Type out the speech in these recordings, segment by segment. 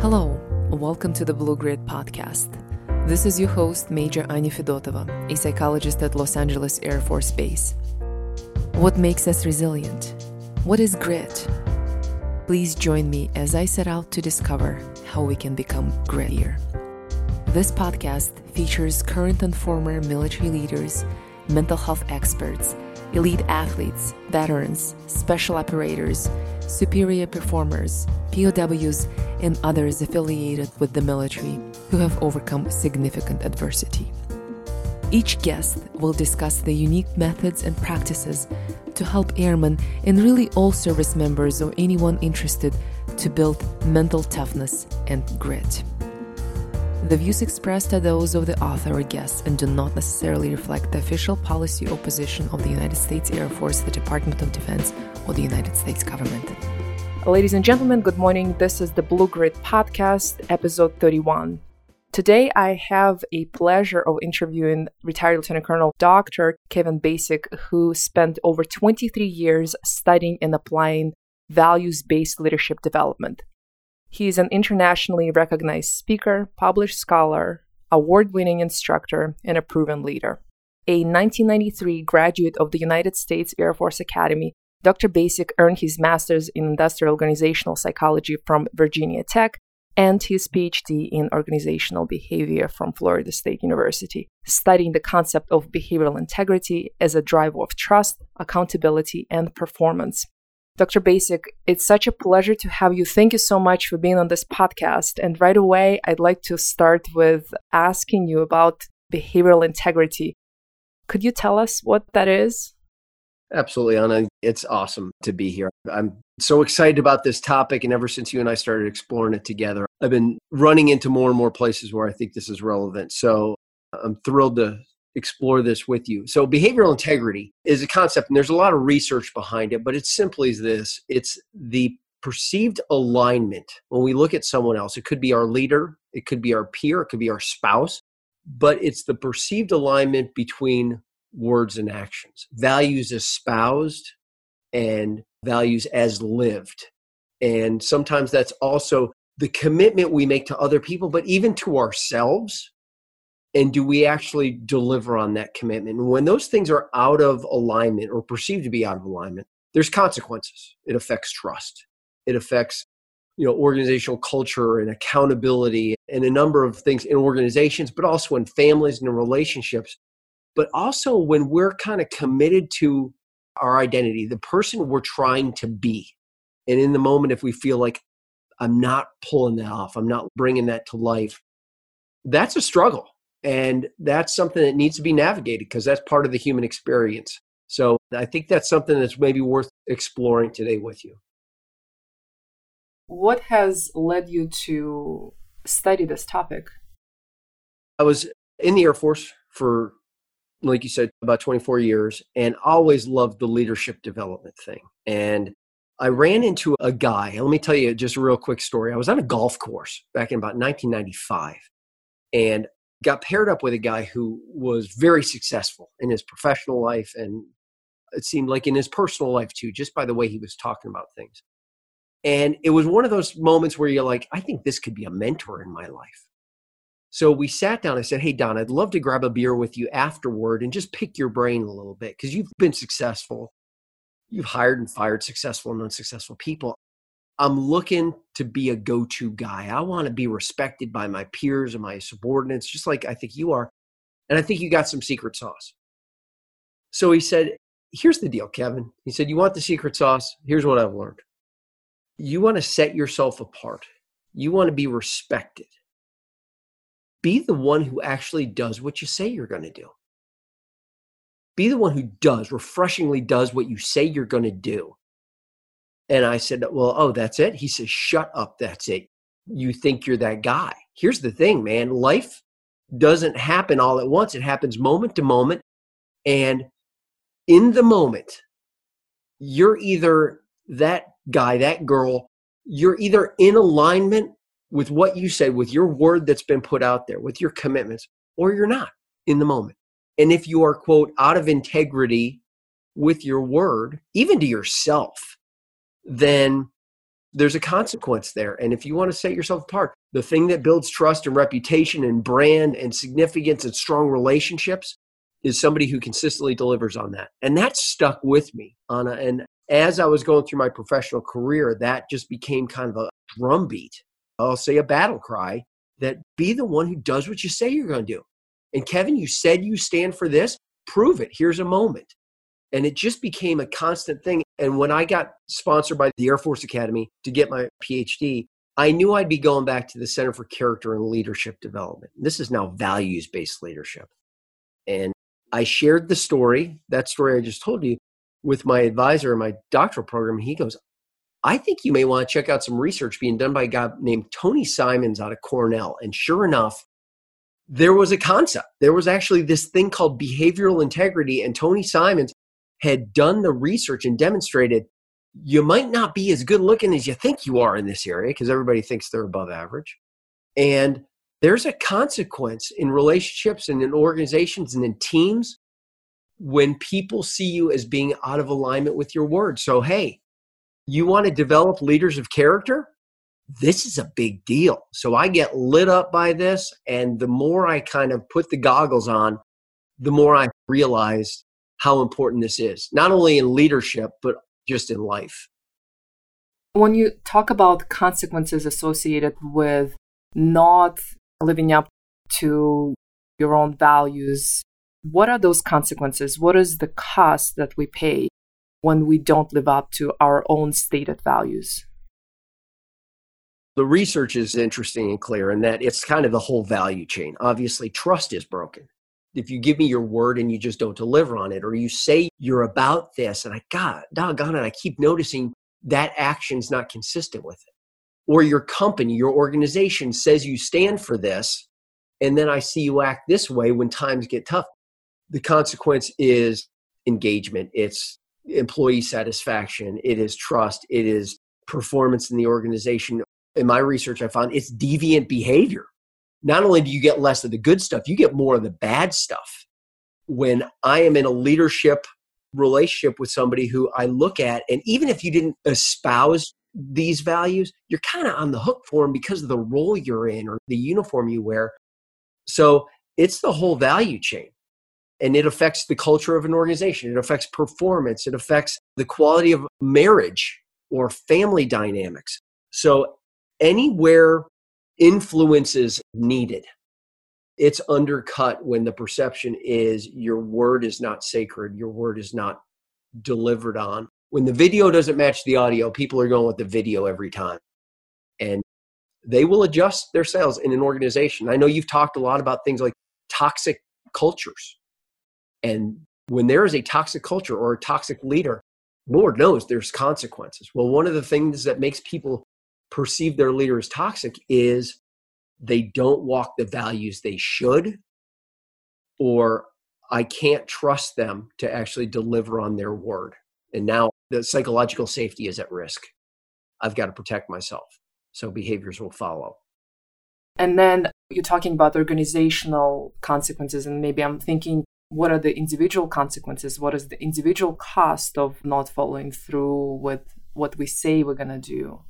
Hello, welcome to the Blue Grit podcast. This is your host, Major Anya Fedotova, a psychologist at Los Angeles Air Force Base. What makes us resilient? What is grit? Please join me as I set out to discover how we can become grittier. This podcast features current and former military leaders, mental health experts, elite athletes, veterans, special operators, superior performers, POWs, and others affiliated with the military who have overcome significant adversity. Each guest will discuss the unique methods and practices to help airmen and really all service members or anyone interested to build mental toughness and grit. The views expressed are those of the author or guest and do not necessarily reflect the official policy or position of the United States Air Force, the Department of Defense, or the United States government. Ladies and gentlemen, good morning. This is the Blue Grit Podcast, episode 31. Today, I have a pleasure of interviewing retired Lieutenant Colonel Dr. Kevin Basik, who spent over 23 years studying and applying values based leadership development. He is an internationally recognized speaker, published scholar, award winning instructor, and a proven leader. A 1993 graduate of the United States Air Force Academy, Dr. Basik earned his master's in industrial organizational psychology from Virginia Tech and his PhD in organizational behavior from Florida State University, studying the concept of behavioral integrity as a driver of trust, accountability, and performance. Dr. Basik, it's such a pleasure to have you. Thank you so much for being on this podcast. And right away, I'd like to start with asking you about behavioral integrity. Could you tell us what that is? Absolutely, Anna. It's awesome to be here. I'm so excited about this topic. And ever since you and I started exploring it together, I've been running into more and more places where I think this is relevant. So I'm thrilled to explore this with you. So, behavioral integrity is a concept, and there's a lot of research behind it, but it's simply this it's the perceived alignment when we look at someone else. It could be our leader, it could be our peer, it could be our spouse, but it's the perceived alignment between words and actions, values espoused and values as lived. And sometimes that's also the commitment we make to other people, but even to ourselves. And do we actually deliver on that commitment? And when those things are out of alignment or perceived to be out of alignment there's consequences. It affects trust. It affects you know organizational culture and accountability and a number of things in organizations but also in families and in relationships but also when we're kind of committed to our identity the person we're trying to be and in the moment if we feel like i'm not pulling that off i'm not bringing that to life that's a struggle and that's something that needs to be navigated because that's part of the human experience. So I think that's something that's maybe worth exploring today with you. What has led you to study this topic? I was in the Air Force for, like you said, about 24 years and always loved the leadership development thing. And I ran into a guy. Let me tell you just a real quick story. I was on a golf course back in about 1995. And got paired up with a guy who was very successful in his professional life and it seemed like in his personal life too, just by the way he was talking about things. And it was one of those moments where you're like, I think this could be a mentor in my life. So we sat down. I said, Hey, Don, I'd love to grab a beer with you afterward and just pick your brain a little bit because you've been successful. You've hired and fired successful and unsuccessful people. I'm looking to be a go to guy. I want to be respected by my peers and my subordinates, just like I think you are. And I think you got some secret sauce. So he said, Here's the deal, Kevin. He said, You want the secret sauce? Here's what I've learned. You want to set yourself apart, you want to be respected. Be the one who actually does what you say you're going to do. Be the one who does, refreshingly does what you say you're going to do. And I said, Well, oh, that's it? He says, Shut up. That's it. You think you're that guy. Here's the thing, man life doesn't happen all at once, it happens moment to moment. And in the moment, you're either that guy, that girl, you're either in alignment with what you said, with your word that's been put out there, with your commitments, or you're not in the moment. And if you are, quote, out of integrity with your word, even to yourself, then there's a consequence there. And if you want to set yourself apart, the thing that builds trust and reputation and brand and significance and strong relationships is somebody who consistently delivers on that. And that stuck with me, Anna. And as I was going through my professional career, that just became kind of a drumbeat. I'll say a battle cry that be the one who does what you say you're going to do. And Kevin, you said you stand for this, prove it. Here's a moment. And it just became a constant thing. And when I got sponsored by the Air Force Academy to get my PhD, I knew I'd be going back to the Center for Character and Leadership Development. This is now values based leadership. And I shared the story, that story I just told you, with my advisor in my doctoral program. And he goes, I think you may want to check out some research being done by a guy named Tony Simons out of Cornell. And sure enough, there was a concept. There was actually this thing called behavioral integrity, and Tony Simons had done the research and demonstrated you might not be as good looking as you think you are in this area because everybody thinks they're above average. And there's a consequence in relationships and in organizations and in teams when people see you as being out of alignment with your word. So, hey, you want to develop leaders of character? This is a big deal. So I get lit up by this. And the more I kind of put the goggles on, the more I realized how important this is, not only in leadership, but just in life. When you talk about consequences associated with not living up to your own values, what are those consequences? What is the cost that we pay when we don't live up to our own stated values? The research is interesting and clear in that it's kind of the whole value chain. Obviously, trust is broken if you give me your word and you just don't deliver on it, or you say you're about this, and I got doggone it, I keep noticing that action's not consistent with it. Or your company, your organization says you stand for this, and then I see you act this way when times get tough. The consequence is engagement, it's employee satisfaction, it is trust, it is performance in the organization. In my research, I found it's deviant behavior not only do you get less of the good stuff, you get more of the bad stuff. When I am in a leadership relationship with somebody who I look at, and even if you didn't espouse these values, you're kind of on the hook for them because of the role you're in or the uniform you wear. So it's the whole value chain. And it affects the culture of an organization. It affects performance. It affects the quality of marriage or family dynamics. So anywhere influence is needed. It's undercut when the perception is your word is not sacred, your word is not delivered on. When the video doesn't match the audio, people are going with the video every time. And they will adjust their sails in an organization. I know you've talked a lot about things like toxic cultures. And when there is a toxic culture or a toxic leader, Lord knows there's consequences. Well, one of the things that makes people perceive their leader as toxic is they don't walk the values they should, or I can't trust them to actually deliver on their word. And now the psychological safety is at risk. I've got to protect myself. So behaviors will follow. And then you're talking about organizational consequences, and maybe I'm thinking, what are the individual consequences? What is the individual cost of not following through with what we say we're going to do?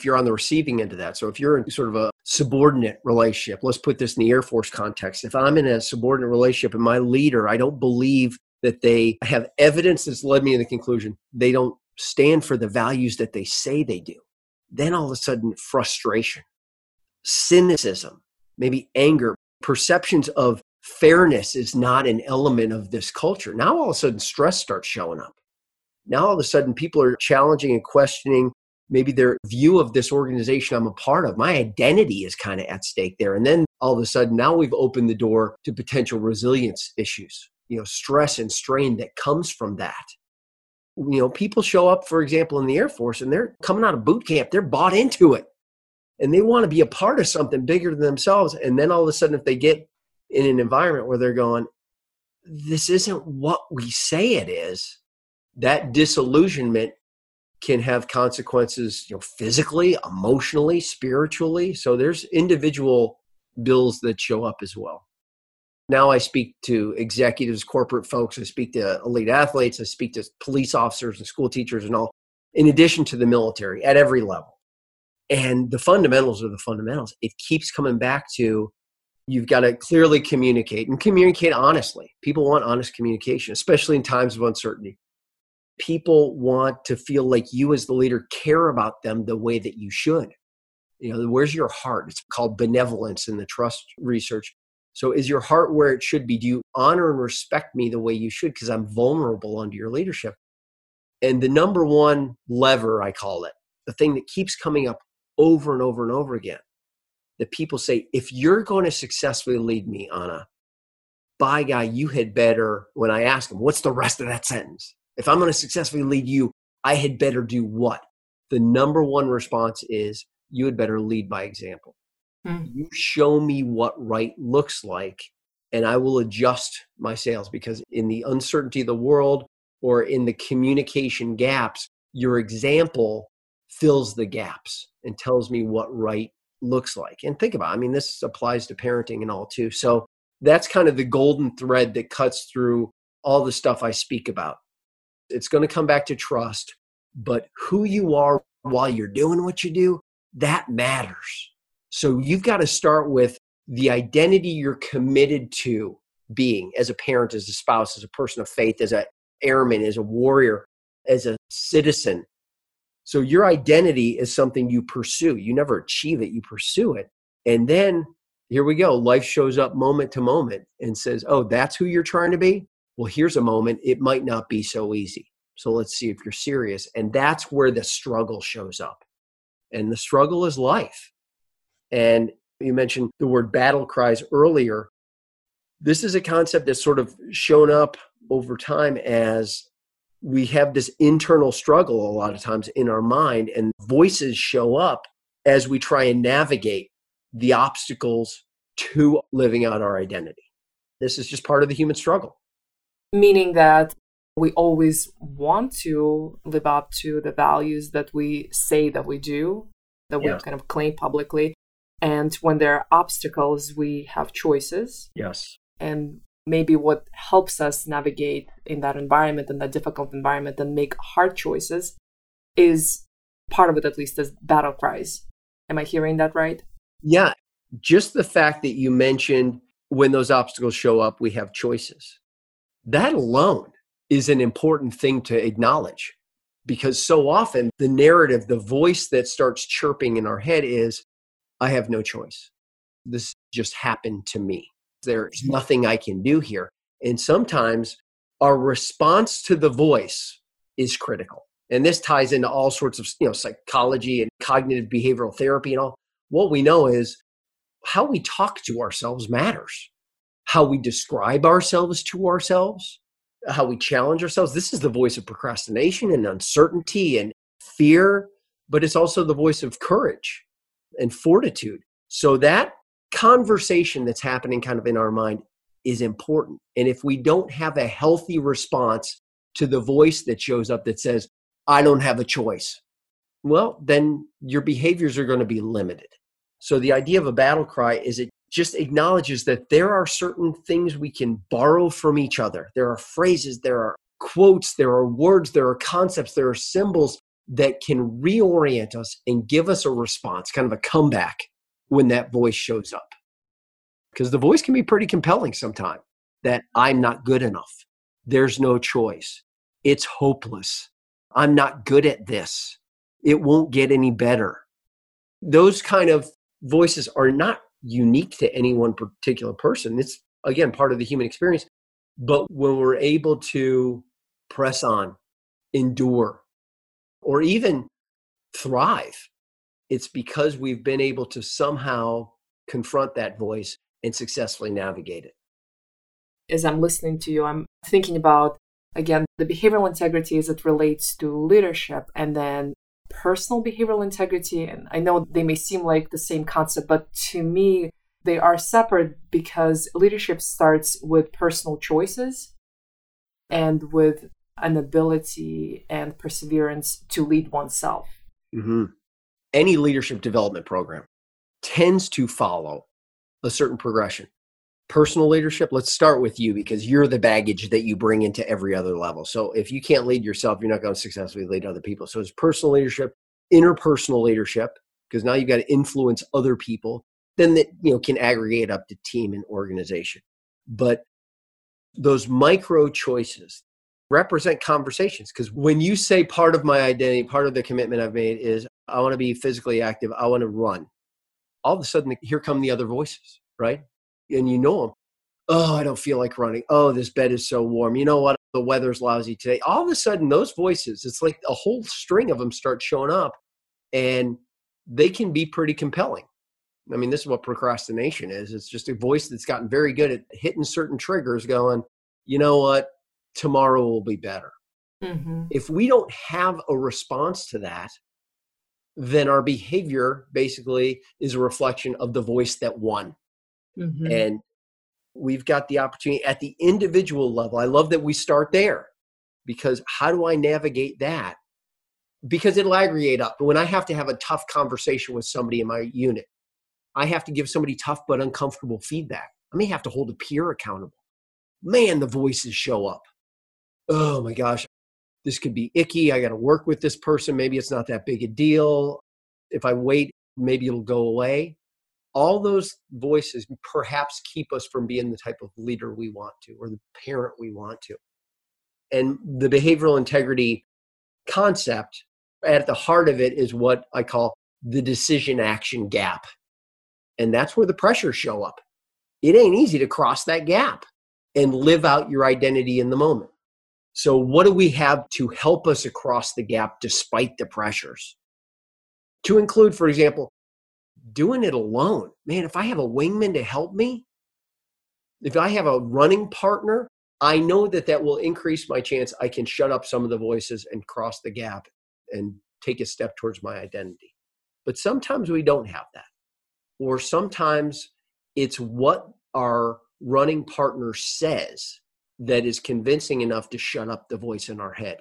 if you're on the receiving end of that. So if you're in sort of a subordinate relationship, let's put this in the Air Force context. If I'm in a subordinate relationship and my leader, I don't believe that they have evidence that's led me to the conclusion they don't stand for the values that they say they do. Then all of a sudden, frustration, cynicism, maybe anger, perceptions of fairness is not an element of this culture. Now all of a sudden, stress starts showing up. Now all of a sudden, people are challenging and questioning maybe their view of this organization I'm a part of. My identity is kind of at stake there. And then all of a sudden, now we've opened the door to potential resilience issues, you know, stress and strain that comes from that. You know, people show up, for example, in the Air Force and they're coming out of boot camp, they're bought into it and they want to be a part of something bigger than themselves. And then all of a sudden, if they get in an environment where they're going, this isn't what we say it is, that disillusionment can have consequences you know physically emotionally spiritually. So there's individual bills that show up as well. Now i speak to executives corporate folks. I speak to elite athletes. I speak to police officers and school teachers and all in addition to the military at every level. And the fundamentals are the fundamentals. It keeps coming back to you've got to clearly communicate and communicate honestly. People want honest communication, especially in times of uncertainty. People want to feel like you, as the leader, care about them the way that you should. You know, where's your heart? It's called benevolence in the trust research. So, is your heart where it should be? Do you honor and respect me the way you should? Because I'm vulnerable under your leadership. And the number one lever, I call it, the thing that keeps coming up over and over and over again, that people say, if you're going to successfully lead me, Anna, by guy, you had better, when I ask them, what's the rest of that sentence? If I'm going to successfully lead you, I had better do what? The number one response is, you had better lead by example. Hmm. You show me what right looks like, and I will adjust my sails because in the uncertainty of the world or in the communication gaps, your example fills the gaps and tells me what right looks like. And think about, it, I mean, this applies to parenting and all too. So that's kind of the golden thread that cuts through all the stuff I speak about. It's going to come back to trust, but who you are while you're doing what you do, that matters. So you've got to start with the identity you're committed to being as a parent, as a spouse, as a person of faith, as an airman, as a warrior, as a citizen. So your identity is something you pursue. You never achieve it, you pursue it. And then here we go. Life shows up moment to moment and says, Oh, that's who you're trying to be? Well, here's a moment. It might not be so easy. So let's see if you're serious. And that's where the struggle shows up. And the struggle is life. And you mentioned the word battle cries earlier. This is a concept that's sort of shown up over time as we have this internal struggle a lot of times in our mind, and voices show up as we try and navigate the obstacles to living out our identity. This is just part of the human struggle. Meaning that we always want to live up to the values that we say that we do, that we kind of claim publicly. And when there are obstacles, we have choices. Yes. And maybe what helps us navigate in that environment, in that difficult environment, and make hard choices is part of it, at least, as battle cries. Am I hearing that right? Yeah. Just the fact that you mentioned when those obstacles show up, we have choices. That alone is an important thing to acknowledge because so often the narrative, the voice that starts chirping in our head is, I have no choice. This just happened to me. There's nothing I can do here. And sometimes our response to the voice is critical. And this ties into all sorts of you know psychology and cognitive behavioral therapy and all. What we know is how we talk to ourselves matters. How we describe ourselves to ourselves, how we challenge ourselves. This is the voice of procrastination and uncertainty and fear, but it's also the voice of courage and fortitude. So that conversation that's happening kind of in our mind is important. And if we don't have a healthy response to the voice that shows up that says, I don't have a choice, well, then your behaviors are going to be limited. So the idea of a battle cry is it just acknowledges that there are certain things we can borrow from each other. There are phrases, there are quotes, there are words, there are concepts, there are symbols that can reorient us and give us a response, kind of a comeback when that voice shows up. Because the voice can be pretty compelling sometimes that I'm not good enough. There's no choice. It's hopeless. I'm not good at this. It won't get any better. Those kind of voices are not unique to any one particular person. It's, again, part of the human experience. But when we're able to press on, endure, or even thrive, it's because we've been able to somehow confront that voice and successfully navigate it. As I'm listening to you, I'm thinking about, again, the behavioral integrity as it relates to leadership and then personal behavioral integrity. And I know they may seem like the same concept, but to me, they are separate because leadership starts with personal choices and with an ability and perseverance to lead oneself. Mm-hmm. Any leadership development program tends to follow a certain progression. personal leadership, let's start with you because you're the baggage that you bring into every other level. So if you can't lead yourself, you're not going to successfully lead other people. So it's personal leadership, interpersonal leadership, because now you've got to influence other people. Then that you know can aggregate up to team and organization. But those micro choices represent conversations because when you say part of my identity, part of the commitment I've made is I want to be physically active, I want to run. All of a sudden, here come the other voices, right? And you know them. Oh, I don't feel like running. Oh, this bed is so warm. You know what? The weather's lousy today. All of a sudden, those voices, it's like a whole string of them start showing up and they can be pretty compelling. I mean, this is what procrastination is. It's just a voice that's gotten very good at hitting certain triggers, going, you know what? Tomorrow will be better. Mm-hmm. If we don't have a response to that, then our behavior basically is a reflection of the voice that won. Mm-hmm. And we've got the opportunity at the individual level. I love that we start there because how do I navigate that? Because it'll aggregate up. When I have to have a tough conversation with somebody in my unit, I have to give somebody tough but uncomfortable feedback. I may have to hold a peer accountable. Man, the voices show up. Oh my gosh, this could be icky. I got to work with this person. Maybe it's not that big a deal. If I wait, maybe it'll go away. All those voices perhaps keep us from being the type of leader we want to or the parent we want to. And the behavioral integrity concept at the heart of it is what I call the decision action gap. And that's where the pressures show up. It ain't easy to cross that gap and live out your identity in the moment. So, what do we have to help us across the gap despite the pressures? To include, for example, doing it alone. Man, if I have a wingman to help me, if I have a running partner, I know that that will increase my chance I can shut up some of the voices and cross the gap and take a step towards my identity. But sometimes we don't have that. Or sometimes it's what our running partner says that is convincing enough to shut up the voice in our head.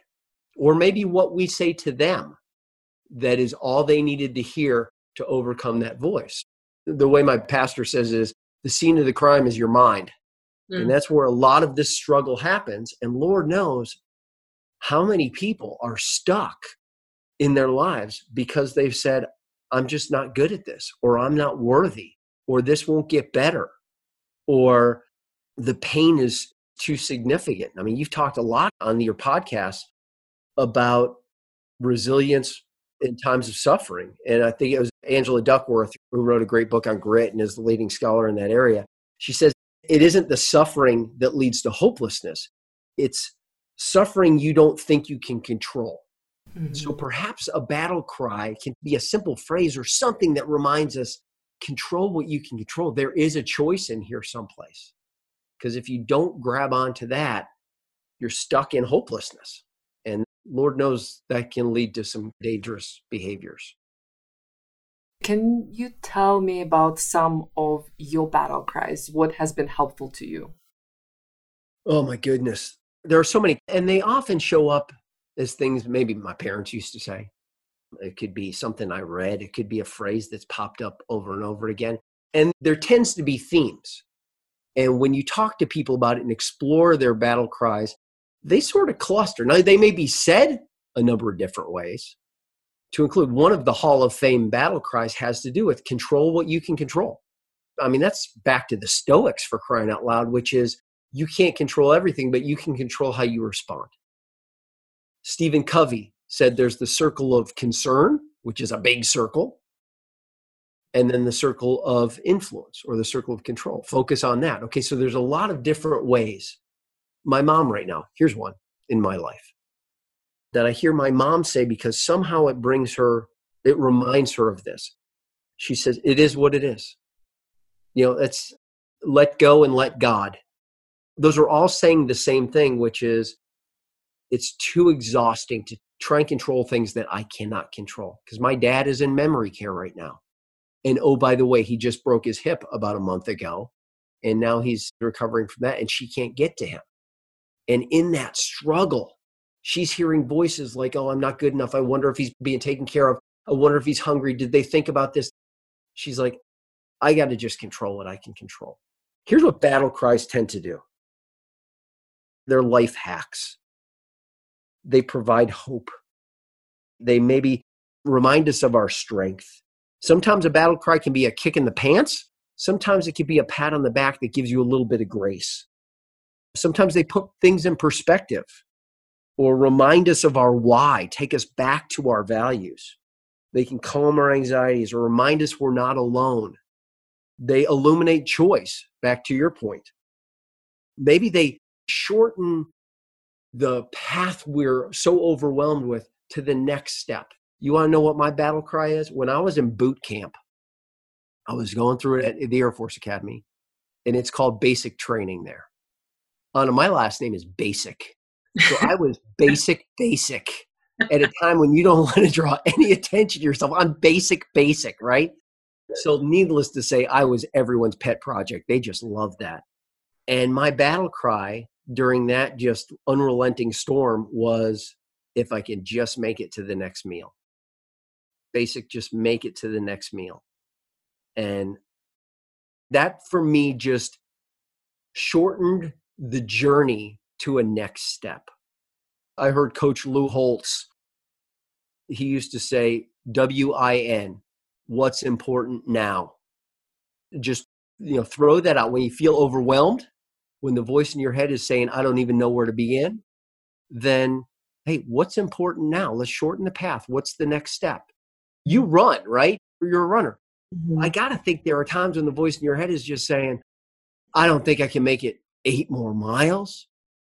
Or maybe what we say to them that is all they needed to hear to overcome that voice. The way my pastor says is the scene of the crime is your mind. Mm. And that's where a lot of this struggle happens. And Lord knows how many people are stuck in their lives because they've said, I'm just not good at this, or I'm not worthy, or this won't get better, or the pain is too significant. I mean, you've talked a lot on your podcast about resilience in times of suffering. And I think it was Angela Duckworth who wrote a great book on grit and is the leading scholar in that area. She says it isn't the suffering that leads to hopelessness, it's suffering you don't think you can control. Mm-hmm. So perhaps a battle cry can be a simple phrase or something that reminds us control what you can control. There is a choice in here someplace. Because if you don't grab onto that, you're stuck in hopelessness. And Lord knows that can lead to some dangerous behaviors. Can you tell me about some of your battle cries? What has been helpful to you? Oh my goodness. There are so many, and they often show up as things maybe my parents used to say. It could be something I read, it could be a phrase that's popped up over and over again. And there tends to be themes. And when you talk to people about it and explore their battle cries, they sort of cluster. Now, they may be said a number of different ways. To include one of the Hall of Fame battle cries has to do with control what you can control. I mean, that's back to the Stoics for crying out loud, which is you can't control everything, but you can control how you respond. Stephen Covey said there's the circle of concern, which is a big circle, and then the circle of influence or the circle of control. Focus on that. Okay, so there's a lot of different ways. My mom, right now, here's one in my life that I hear my mom say because somehow it brings her, it reminds her of this. She says, It is what it is. You know, it's let go and let God. Those are all saying the same thing, which is it's too exhausting to try and control things that I cannot control. Because my dad is in memory care right now and oh, by the way, he just broke his hip about a month ago. And now he's recovering from that, and she can't get to him. And in that struggle, she's hearing voices like, oh, I'm not good enough. I wonder if he's being taken care of. I wonder if he's hungry. Did they think about this? She's like, I got to just control what I can control. Here's what battle cries tend to do they're life hacks, they provide hope, they maybe remind us of our strength. Sometimes a battle cry can be a kick in the pants. Sometimes it can be a pat on the back that gives you a little bit of grace. Sometimes they put things in perspective or remind us of our why, take us back to our values. They can calm our anxieties or remind us we're not alone. They illuminate choice, back to your point. Maybe they shorten the path we're so overwhelmed with to the next step. You want to know what my battle cry is? When I was in boot camp, I was going through it at the Air Force Academy, and it's called basic training there. Uh, my last name is Basik. So I was basic, basic at a time when you don't want to draw any attention to yourself. I'm basic, basic, right? So, needless to say, I was everyone's pet project. They just loved that. And my battle cry during that just unrelenting storm was if I can just make it to the next meal. Basic, just make it to the next meal. And that for me just shortened the journey to a next step. I heard Coach Lou Holtz, he used to say, W I N, what's important now. Just, you know, throw that out when you feel overwhelmed, when the voice in your head is saying, I don't even know where to begin, then, hey, what's important now? Let's shorten the path. What's the next step? You run, right? You're a runner. Mm-hmm. I got to think there are times when the voice in your head is just saying, I don't think I can make it eight more miles.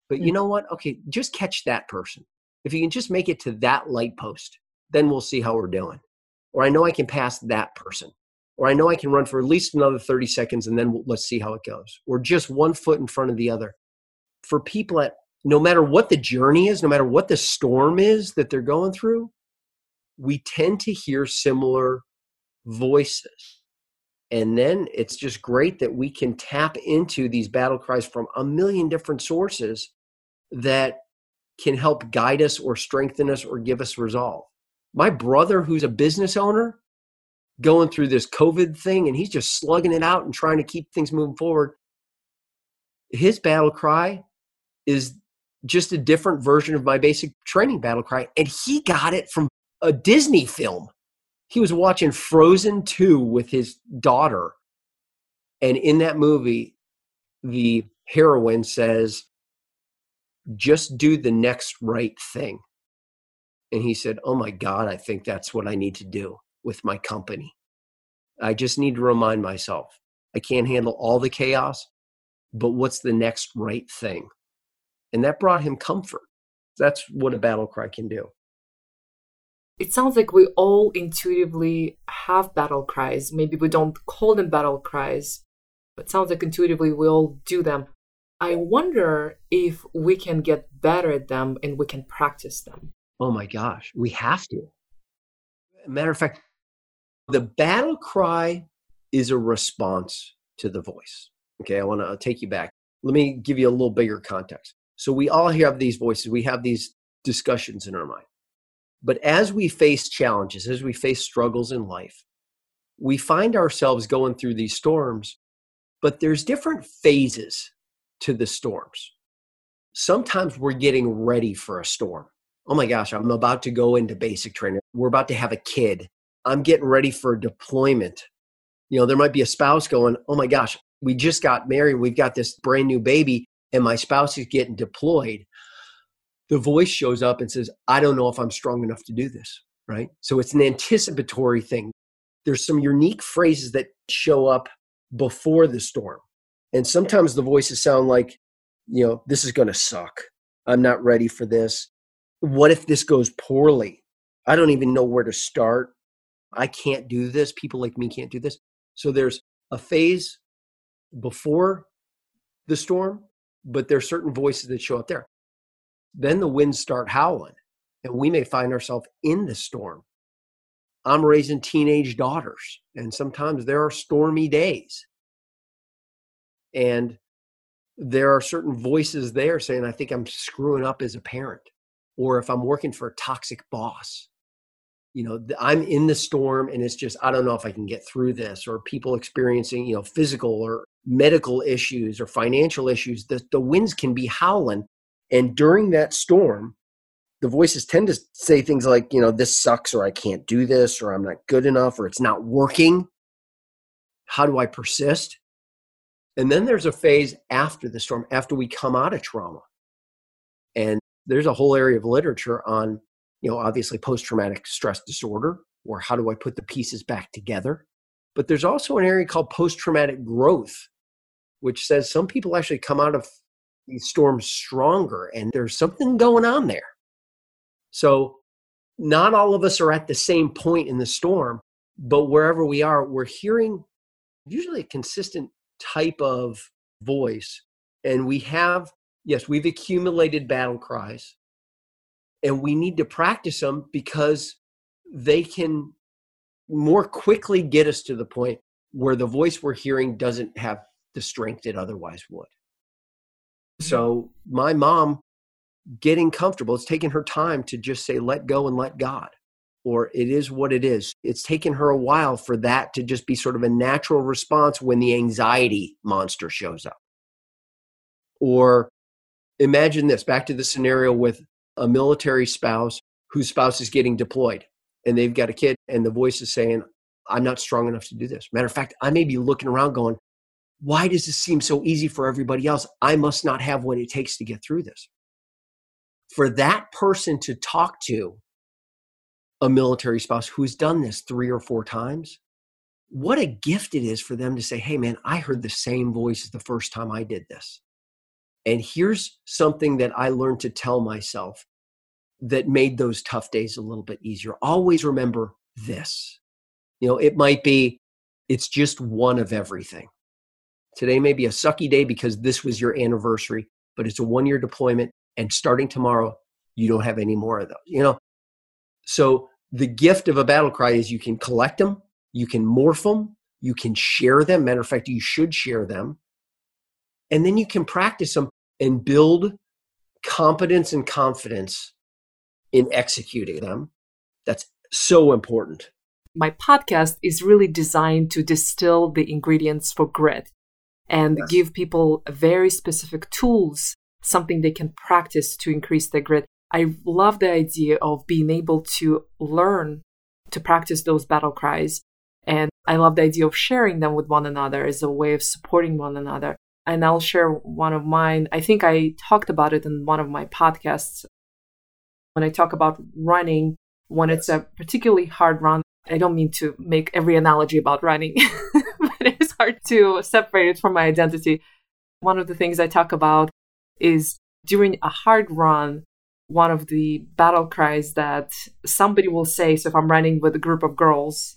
But you mm. know what? Okay, just catch that person. If you can just make it to that light post, then we'll see how we're doing. Or I know I can pass that person. Or I know I can run for at least another 30 seconds and then let's see how it goes. Or just one foot in front of the other. For people at no matter what the journey is, no matter what the storm is that they're going through, we tend to hear similar voices. And then it's just great that we can tap into these battle cries from a million different sources that can help guide us or strengthen us or give us resolve. My brother, who's a business owner, going through this COVID thing and he's just slugging it out and trying to keep things moving forward. His battle cry is just a different version of my basic training battle cry. And he got it from a Disney film. He was watching Frozen 2 with his daughter. And in that movie, the heroine says, just do the next right thing. And he said, Oh my God, I think that's what I need to do with my company. I just need to remind myself I can't handle all the chaos, but what's the next right thing? And that brought him comfort. That's what a battle cry can do. It sounds like we all intuitively have battle cries. Maybe we don't call them battle cries, but sounds like intuitively we all do them. I wonder if we can get better at them and we can practice them. Oh my gosh, we have to. Matter of fact, the battle cry is a response to the voice. Okay, I want to take you back. Let me give you a little bigger context. So, we all have these voices, we have these discussions in our mind. But as we face challenges, as we face struggles in life, we find ourselves going through these storms, but there's different phases to the storms. Sometimes we're getting ready for a storm. Oh my gosh, I'm about to go into basic training. We're about to have a kid. I'm getting ready for deployment. You know, there might be a spouse going, Oh my gosh, we just got married. We've got this brand new baby, and my spouse is getting deployed. The voice shows up and says, I don't know if I'm strong enough to do this. Right. So it's an anticipatory thing. There's some unique phrases that show up before the storm. And sometimes the voices sound like, you know, this is going to suck. I'm not ready for this. What if this goes poorly? I don't even know where to start. I can't do this. People like me can't do this. So there's a phase before the storm, but there's certain voices that show up there. Then the winds start howling, and we may find ourselves in the storm. I'm raising teenage daughters, and sometimes there are stormy days. And there are certain voices there saying, I think I'm screwing up as a parent. Or if I'm working for a toxic boss, you know, I'm in the storm and it's just, I don't know if I can get through this. Or people experiencing, you know, physical or medical issues or financial issues, the, the winds can be howling. And during that storm, the voices tend to say things like, you know, this sucks, or I can't do this, or I'm not good enough, or it's not working. How do I persist? And then there's a phase after the storm, after we come out of trauma. And there's a whole area of literature on, you know, obviously post traumatic stress disorder, or how do I put the pieces back together? But there's also an area called post traumatic growth, which says some people actually come out of these storms stronger, and there's something going on there. So, not all of us are at the same point in the storm, but wherever we are, we're hearing usually a consistent type of voice. And we have, yes, we've accumulated battle cries, and we need to practice them because they can more quickly get us to the point where the voice we're hearing doesn't have the strength it otherwise would. Mm-hmm. So my mom getting comfortable, it's taken her time to just say, let go and let God, or it is what it is. It's taken her a while for that to just be sort of a natural response when the anxiety monster shows up. Or imagine this back to the scenario with a military spouse whose spouse is getting deployed and they've got a kid and the voice is saying, I'm not strong enough to do this. Matter of fact, I may be looking around going, why does this seem so easy for everybody else? I must not have what it takes to get through this. For that person to talk to a military spouse who's done this three or four times, what a gift it is for them to say, Hey, man, I heard the same voice the first time I did this. And here's something that I learned to tell myself that made those tough days a little bit easier. Always remember this. You know, it might be, it's just one of everything. Today may be a sucky day because this was your anniversary, but it's a one year deployment. And starting tomorrow, you don't have any more of those. You know, so the gift of a battle cry is you can collect them, you can morph them, you can share them. Matter of fact, you should share them. And then you can practice them and build competence and confidence in executing them. That's so important. My podcast is really designed to distill the ingredients for grit and yes. give people very specific tools, something they can practice to increase their grit. I love the idea of being able to learn to practice those battle cries. And I love the idea of sharing them with one another as a way of supporting one another. And I'll share one of mine. I think I talked about it in one of my podcasts when I talk about running, when it's a particularly hard run, I don't mean to make every analogy about running, but it's hard to separate it from my identity. One of the things I talk about is during a hard run, one of the battle cries that somebody will say. So if I'm running with a group of girls,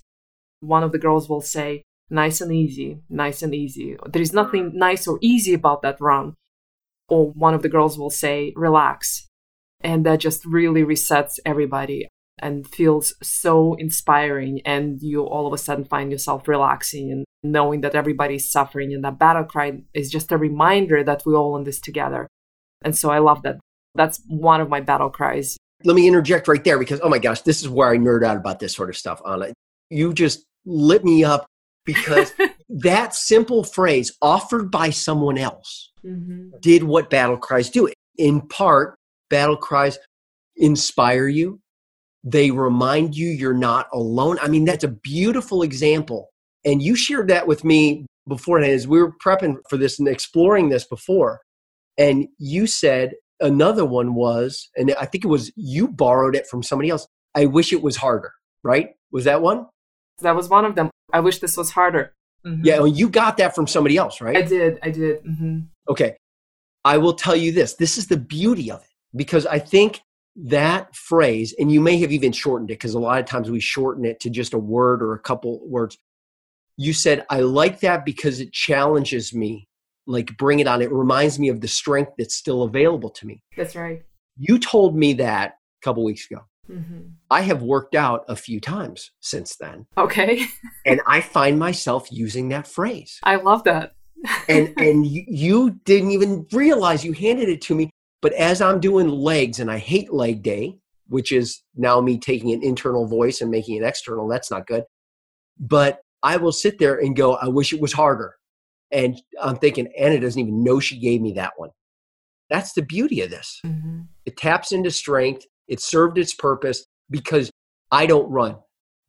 one of the girls will say, nice and easy, nice and easy. There is nothing mm. nice or easy about that run. Or one of the girls will say, relax, and that just really resets everybody and feels so inspiring. And you all of a sudden find yourself relaxing and knowing that everybody's suffering. And that battle cry is just a reminder that we're all in this together. And so I love that. That's one of my battle cries. Let me interject right there because, oh my gosh, this is where I nerd out about this sort of stuff, Anna. You just lit me up because that simple phrase offered by someone else mm-hmm. did what battle cries do. In part, battle cries inspire you. They remind you you're not alone. I mean, that's a beautiful example. And you shared that with me beforehand as we were prepping for this and exploring this before. And you said another one was, and I think it was you borrowed it from somebody else. I wish it was harder, right? Was that one? That was one of them. I wish this was harder. Mm-hmm. Yeah, well, you got that from somebody else, right? I did. I did. Mm-hmm. Okay. I will tell you this this is the beauty of it because I think that phrase, and you may have even shortened it because a lot of times we shorten it to just a word or a couple words. You said, I like that because it challenges me. Like, bring it on. It reminds me of the strength that's still available to me. That's right. You told me that a couple weeks ago. Mm-hmm. I have worked out a few times since then. Okay. and I find myself using that phrase. I love that. and and you, you, didn't even realize you handed it to me but as I'm doing legs, and I hate leg day, which is now me taking an internal voice and making it external, that's not good. But I will sit there and go, I wish it was harder. And I'm thinking, Anna doesn't even know she gave me that one. That's the beauty of this. Mm-hmm. It taps into strength. It served its purpose because I don't run.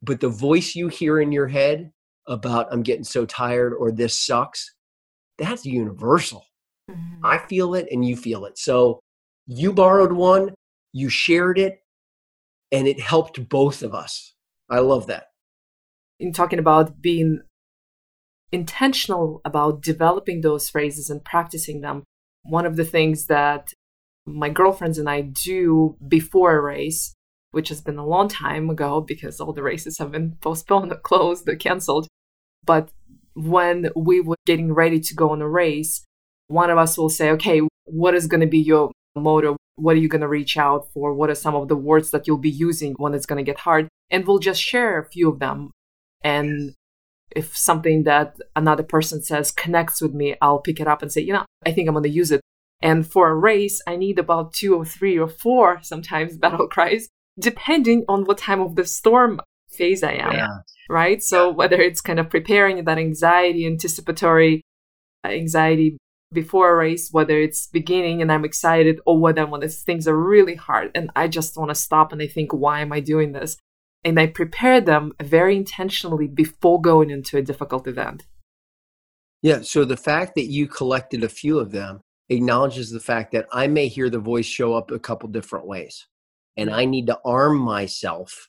But the voice you hear in your head about, I'm getting so tired or this sucks, that's universal. Mm-hmm. I feel it and you feel it. So you borrowed one, you shared it, and it helped both of us. I love that. In talking about being intentional about developing those phrases and practicing them, one of the things that my girlfriends and I do before a race, which has been a long time ago because all the races have been postponed, closed, or canceled. But when we were getting ready to go on a race, one of us will say, okay, what is going to be your motto? What are you going to reach out for? What are some of the words that you'll be using when it's going to get hard? And we'll just share a few of them. And if something that another person says connects with me, I'll pick it up and say, you know, I think I'm going to use it. And for a race, I need about two or three or four sometimes battle cries, depending on what time of the storm phase I am. Yeah. Right. So whether it's kind of preparing that anxiety, anticipatory uh, anxiety before a race, whether it's beginning and I'm excited or whether when things are really hard and I just want to stop and I think, why am I doing this? And I prepare them very intentionally before going into a difficult event. Yeah. So the fact that you collected a few of them acknowledges the fact that I may hear the voice show up a couple different ways. And I need to arm myself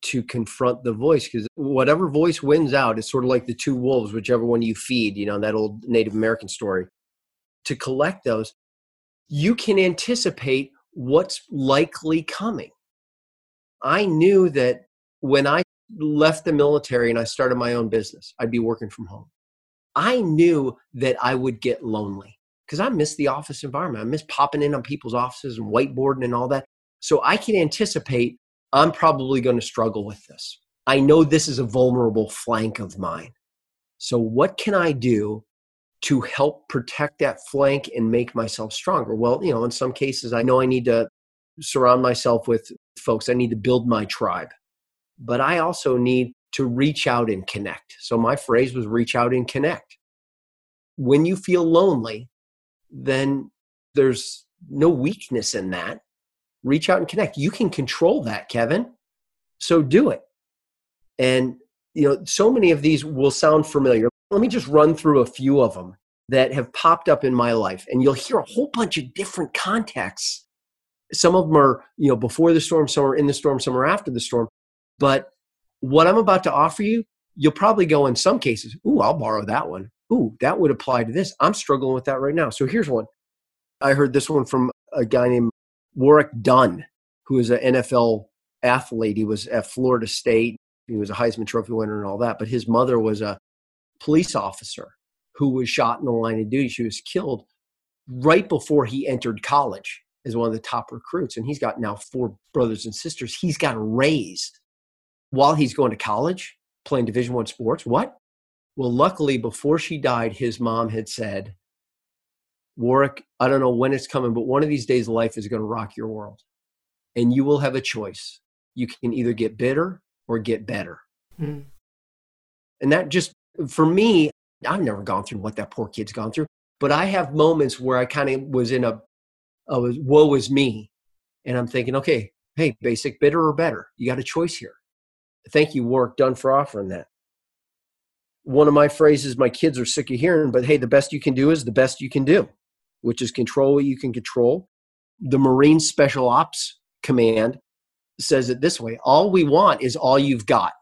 to confront the voice because whatever voice wins out is sort of like the two wolves, whichever one you feed, you know, that old Native American story. To collect those, you can anticipate what's likely coming. I knew that when I left the military and I started my own business, I'd be working from home. I knew that I would get lonely because I miss the office environment. I miss popping in on people's offices and whiteboarding and all that. So I can anticipate I'm probably going to struggle with this. I know this is a vulnerable flank of mine. So, what can I do to help protect that flank and make myself stronger? Well, you know, in some cases, I know I need to surround myself with folks, I need to build my tribe, but I also need to reach out and connect. So, my phrase was reach out and connect. When you feel lonely, then there's no weakness in that reach out and connect. You can control that, Kevin. So do it. And, you know, so many of these will sound familiar. Let me just run through a few of them that have popped up in my life. And you'll hear a whole bunch of different contexts. Some of them are, you know, before the storm, some are in the storm, some are after the storm. But what I'm about to offer you, you'll probably go in some cases, ooh, I'll borrow that one. Ooh, that would apply to this. I'm struggling with that right now. So here's one. I heard this one from a guy named Warrick Dunn, who is an NFL athlete. He was at Florida State. He was a Heisman Trophy winner and all that. But his mother was a police officer who was shot in the line of duty. She was killed right before he entered college as one of the top recruits. And he's got now four brothers and sisters. He's got raised while he's going to college, playing Division One sports. What? Well, luckily, before she died, his mom had said, "Warrick, I don't know when it's coming, but one of these days life is going to rock your world. And you will have a choice. You can either get bitter or get better. Mm. And that just, for me, I've never gone through what that poor kid's gone through, but I have moments where I kind of was in a, a woe is me. And I'm thinking, okay, hey, Basik, bitter or better. You got a choice here. Thank you, Warrick Dunn, for offering that. One of my phrases my kids are sick of hearing, but hey, the best you can do is the best you can do which is control what you can control. The Marine Special Ops Command says it this way all we want is all you've got.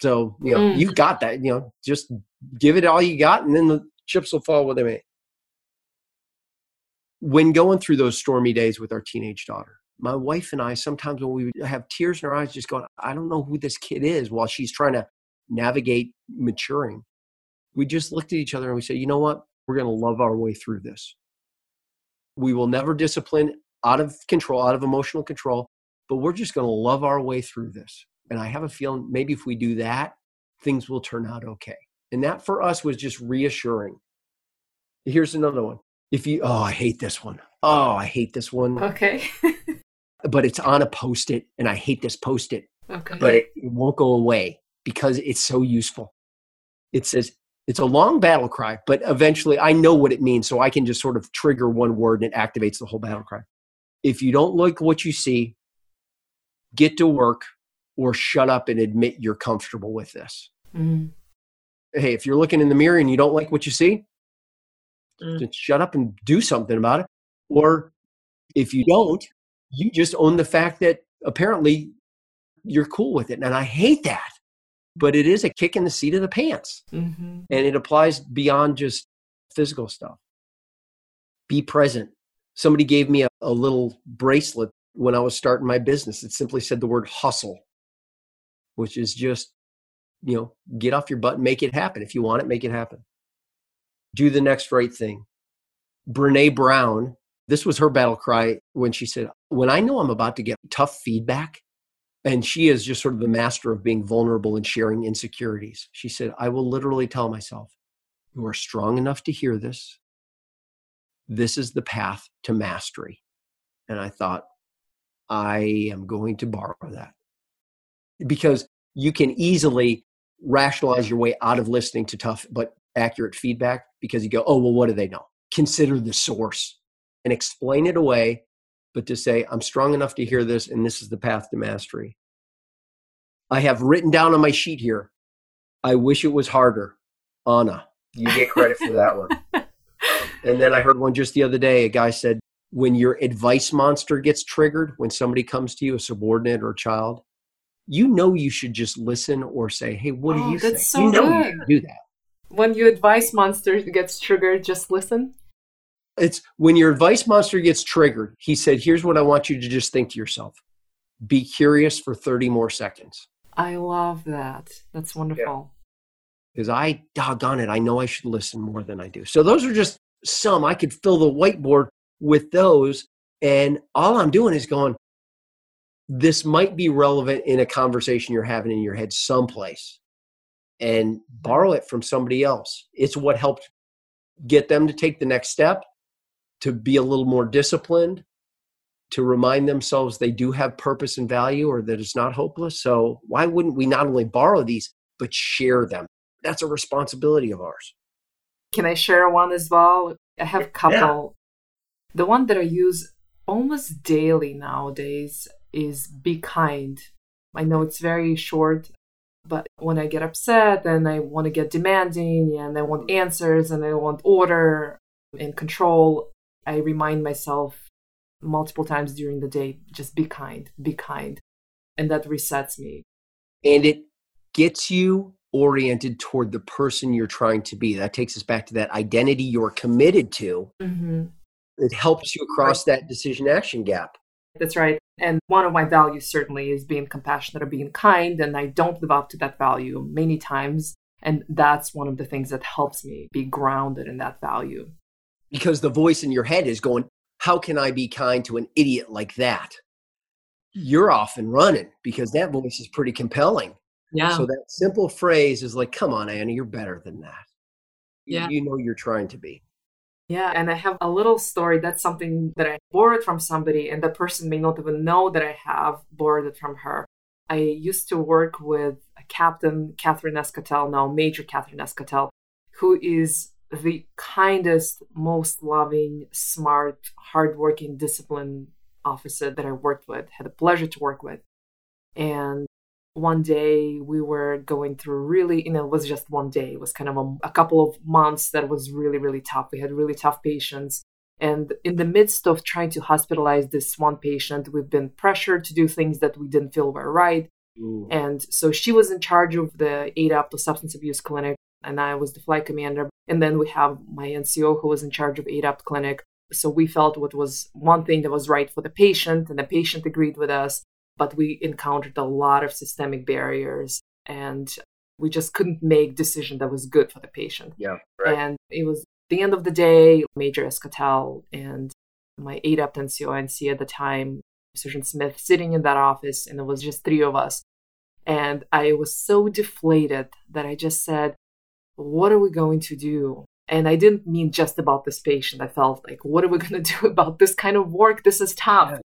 So, you know, mm. you've got that, you know, just give it all you got and then the chips will fall where they may. When going through those stormy days with our teenage daughter, my wife and I, sometimes when we have tears in our eyes, just going, I don't know who this kid is while she's trying to navigate maturing. We just looked at each other and we said, you know what? We're going to love our way through this. We will never discipline out of control, out of emotional control, but we're just going to love our way through this. And I have a feeling maybe if we do that, things will turn out okay. And that for us was just reassuring. Here's another one. If you, oh, I hate this one. Oh, I hate this one. Okay. but it's on a post it, and I hate this post it. Okay. But it, it won't go away because it's so useful. It says, It's a long battle cry, but eventually I know what it means. So I can just sort of trigger one word and it activates the whole battle cry. If you don't like what you see, get to work or shut up and admit you're comfortable with this. Mm-hmm. Hey, if you're looking in the mirror and you don't like what you see, mm. just shut up and do something about it. Or if you don't, you just own the fact that apparently you're cool with it. And I hate that but it is a kick in the seat of the pants. Mm-hmm. And it applies beyond just physical stuff. Be present. Somebody gave me a, a little bracelet when I was starting my business. It simply said the word hustle, which is just, you know, get off your butt and make it happen. If you want it, make it happen. Do the next right thing. Brene Brown, this was her battle cry when she said, When I know I'm about to get tough feedback, and she is just sort of the master of being vulnerable and sharing insecurities. She said, I will literally tell myself, You are strong enough to hear this. This is the path to mastery. And I thought, I am going to borrow that. Because you can easily rationalize your way out of listening to tough but accurate feedback because you go, oh, well, what do they know? Consider the source and explain it away but to say, I'm strong enough to hear this, and this is the path to mastery. I have written down on my sheet here, I wish it was harder. Anna, you get credit for that one. and then I heard one just the other day. A guy said, when your advice monster gets triggered, when somebody comes to you, a subordinate or a child, you know you should just listen or say, "Hey, what oh, do you that's think?" So you know good. you do that. When your advice monster gets triggered, just listen. It's when your advice monster gets triggered, he said, Here's what I want you to just think to yourself be curious for 30 more seconds. I love that. That's wonderful. Because yeah. I, doggone it, I know I should listen more than I do. So those are just some. I could fill the whiteboard with those. And all I'm doing is going, this might be relevant in a conversation you're having in your head someplace and borrow it from somebody else. It's what helped get them to take the next step to be a little more disciplined, to remind themselves they do have purpose and value or that it's not hopeless. So, why wouldn't we not only borrow these, but share them? That's a responsibility of ours. Can I share one as well? I have a couple. Yeah. The one that I use almost daily nowadays is be kind. I know it's very short, but when I get upset and I want to get demanding and I want answers and I want order and control, I remind myself multiple times during the day just be kind, be kind. And that resets me. And it gets you oriented toward the person you're trying to be. That takes us back to that identity you're committed to. Mm-hmm. It helps you across that decision action gap. That's right. And one of my values certainly is being compassionate or being kind. And I don't live up to that value many times. And that's one of the things that helps me be grounded in that value because the voice in your head is going, How can I be kind to an idiot like that? You're off and running because that voice is pretty compelling. Yeah. So that simple phrase is like, Come on, Annie, you're better than that. Yeah. You know you're trying to be. Yeah, and I have a little story. That's something that I borrowed from somebody, and the person may not even know that I have borrowed it from her. I used to work with Captain Catherine Escatel, now Major Catherine Escatel, who is the kindest, most loving, smart, hardworking, disciplined officer that I worked with, had the pleasure to work with. And one day we were going through really, you know, it was just one day. It was kind of a, a couple of months that was really, really tough. We had really tough patients. And in the midst of trying to hospitalize this one patient, we've been pressured to do things that we didn't feel were right. Ooh. And so she was in charge of the ADAPT, the substance abuse clinic, and I was the flight commander. And then we have my NCO who was in charge of ADAPT clinic. So we felt what was one thing that was right for the patient, and the patient agreed with us. But we encountered a lot of systemic barriers, and we just couldn't make decision that was good for the patient. Yeah, right. And it was the end of the day. Major Escatel and my ADAPT NCO NC at the time, Sergeant Smith, sitting in that office, and it was just three of us. And I was so deflated that I just said, what are we going to do? And I didn't mean just about this patient. I felt like, what are we going to do about this kind of work? This is tough. Yeah.